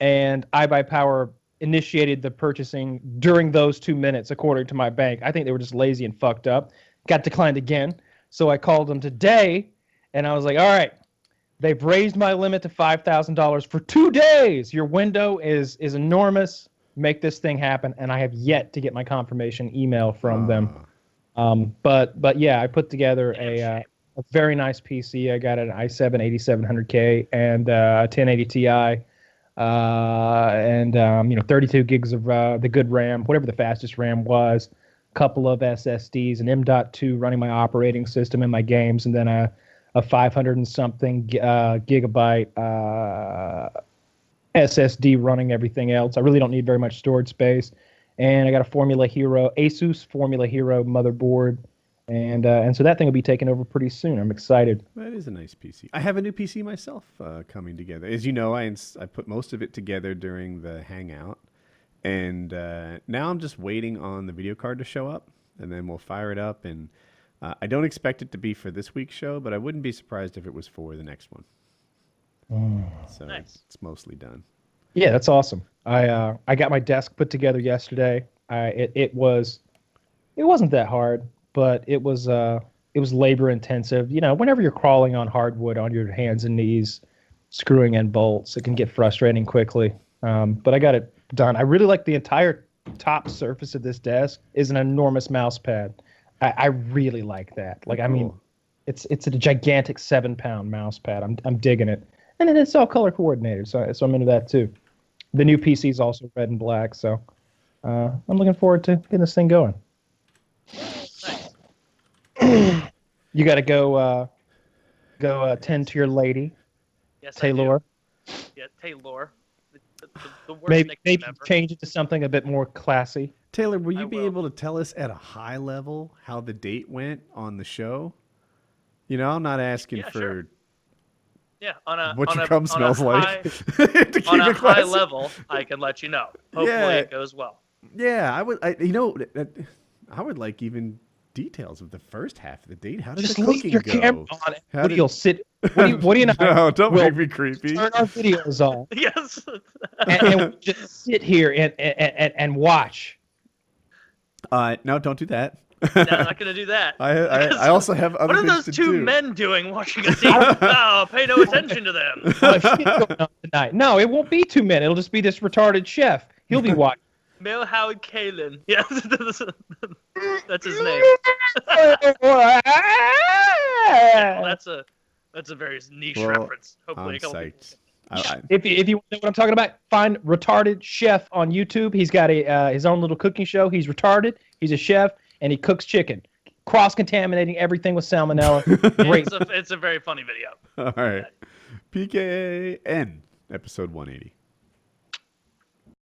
[SPEAKER 3] And iBuyPower initiated the purchasing during those two minutes, according to my bank. I think they were just lazy and fucked up. Got declined again. So I called them today and I was like, all right, they've raised my limit to $5,000 for two days. Your window is, is enormous. Make this thing happen. And I have yet to get my confirmation email from them. Um, but, but yeah, I put together a, uh, a very nice PC. I got an i7 8700K and uh, a 1080 Ti. Uh, and um, you know, 32 gigs of uh, the good RAM, whatever the fastest RAM was, a couple of SSDs, an M.2 running my operating system and my games, and then a a 500 and something uh, gigabyte uh, SSD running everything else. I really don't need very much storage space. And I got a Formula Hero, Asus Formula Hero motherboard. And, uh, and so that thing will be taken over pretty soon. I'm excited.
[SPEAKER 1] That is a nice PC. I have a new PC myself uh, coming together. As you know, I ins- I put most of it together during the Hangout, and uh, now I'm just waiting on the video card to show up, and then we'll fire it up. And uh, I don't expect it to be for this week's show, but I wouldn't be surprised if it was for the next one. So
[SPEAKER 2] Nice.
[SPEAKER 1] it's mostly done.
[SPEAKER 3] Yeah, that's awesome. I uh, I got my desk put together yesterday. I it, it was it wasn't that hard, but it was uh it was labor intensive. You know, whenever you're crawling on hardwood on your hands and knees, screwing in bolts, it can get frustrating quickly. Um, but I got it done. I really like the entire top surface of this desk is an enormous mouse pad. I, I really like that. Like I mean,
[SPEAKER 1] Cool.
[SPEAKER 3] it's it's a gigantic seven pound mouse pad. I'm I'm digging it, and then it's all color coordinated. So so I'm into that too. The new PC is also red and black, so uh, I'm looking forward to getting this thing going.
[SPEAKER 2] Nice.
[SPEAKER 3] You got to go uh, go uh, tend to your lady,
[SPEAKER 2] Yes, I do.
[SPEAKER 3] Taylor.
[SPEAKER 2] Yeah, Taylor. The,
[SPEAKER 3] Maybe
[SPEAKER 2] nickname
[SPEAKER 3] maybe
[SPEAKER 2] ever.
[SPEAKER 3] change it to something a bit more classy.
[SPEAKER 1] Taylor, will
[SPEAKER 2] I
[SPEAKER 1] you be
[SPEAKER 2] will.
[SPEAKER 1] able to tell us at a high level how the date went on the show? You know, I'm not asking
[SPEAKER 2] Yeah,
[SPEAKER 1] for
[SPEAKER 2] sure. Yeah, on a
[SPEAKER 1] what
[SPEAKER 2] on
[SPEAKER 1] your
[SPEAKER 2] a,
[SPEAKER 1] cum
[SPEAKER 2] on
[SPEAKER 1] smells
[SPEAKER 2] a
[SPEAKER 1] like.
[SPEAKER 2] High,
[SPEAKER 1] to keep
[SPEAKER 2] on a
[SPEAKER 1] it
[SPEAKER 2] high level, I can let you know. Hopefully,
[SPEAKER 1] Yeah.
[SPEAKER 2] it goes well.
[SPEAKER 1] Yeah, I would. I, you know, I would like even details of the first half of the date. How did
[SPEAKER 3] Just
[SPEAKER 1] the
[SPEAKER 3] leave your
[SPEAKER 1] go?
[SPEAKER 3] camera on.
[SPEAKER 1] How
[SPEAKER 3] What do
[SPEAKER 1] did-
[SPEAKER 3] you'll sit? What do you, what do you know?
[SPEAKER 1] no, don't
[SPEAKER 3] We'll
[SPEAKER 1] make me creepy.
[SPEAKER 3] Turn our videos on
[SPEAKER 2] Yes.
[SPEAKER 3] and, and we'll just sit here and and, and, and watch.
[SPEAKER 1] Uh, no, don't do that.
[SPEAKER 2] no, I'm not gonna do that.
[SPEAKER 1] I, I, I also have other
[SPEAKER 2] what are those two
[SPEAKER 1] do.
[SPEAKER 2] men doing watching a scene? oh, pay no attention to them.
[SPEAKER 3] Oh, going on tonight. No, it won't be two men. It'll just be this retarded chef. He'll be watching.
[SPEAKER 2] Mel Howard Kalin. Yes, that's his name. Well, that's a that's a very niche
[SPEAKER 1] Well,
[SPEAKER 2] reference. Hopefully,
[SPEAKER 1] I'm
[SPEAKER 2] a couple
[SPEAKER 1] psyched. I, I,
[SPEAKER 3] If you, if you know what I'm talking about, find retarded chef on YouTube. He's got a uh, his own little cooking show. He's retarded. He's a chef and he cooks chicken, cross contaminating everything with salmonella. Great.
[SPEAKER 2] It's a, it's a very funny video.
[SPEAKER 1] all right. PKN episode 180.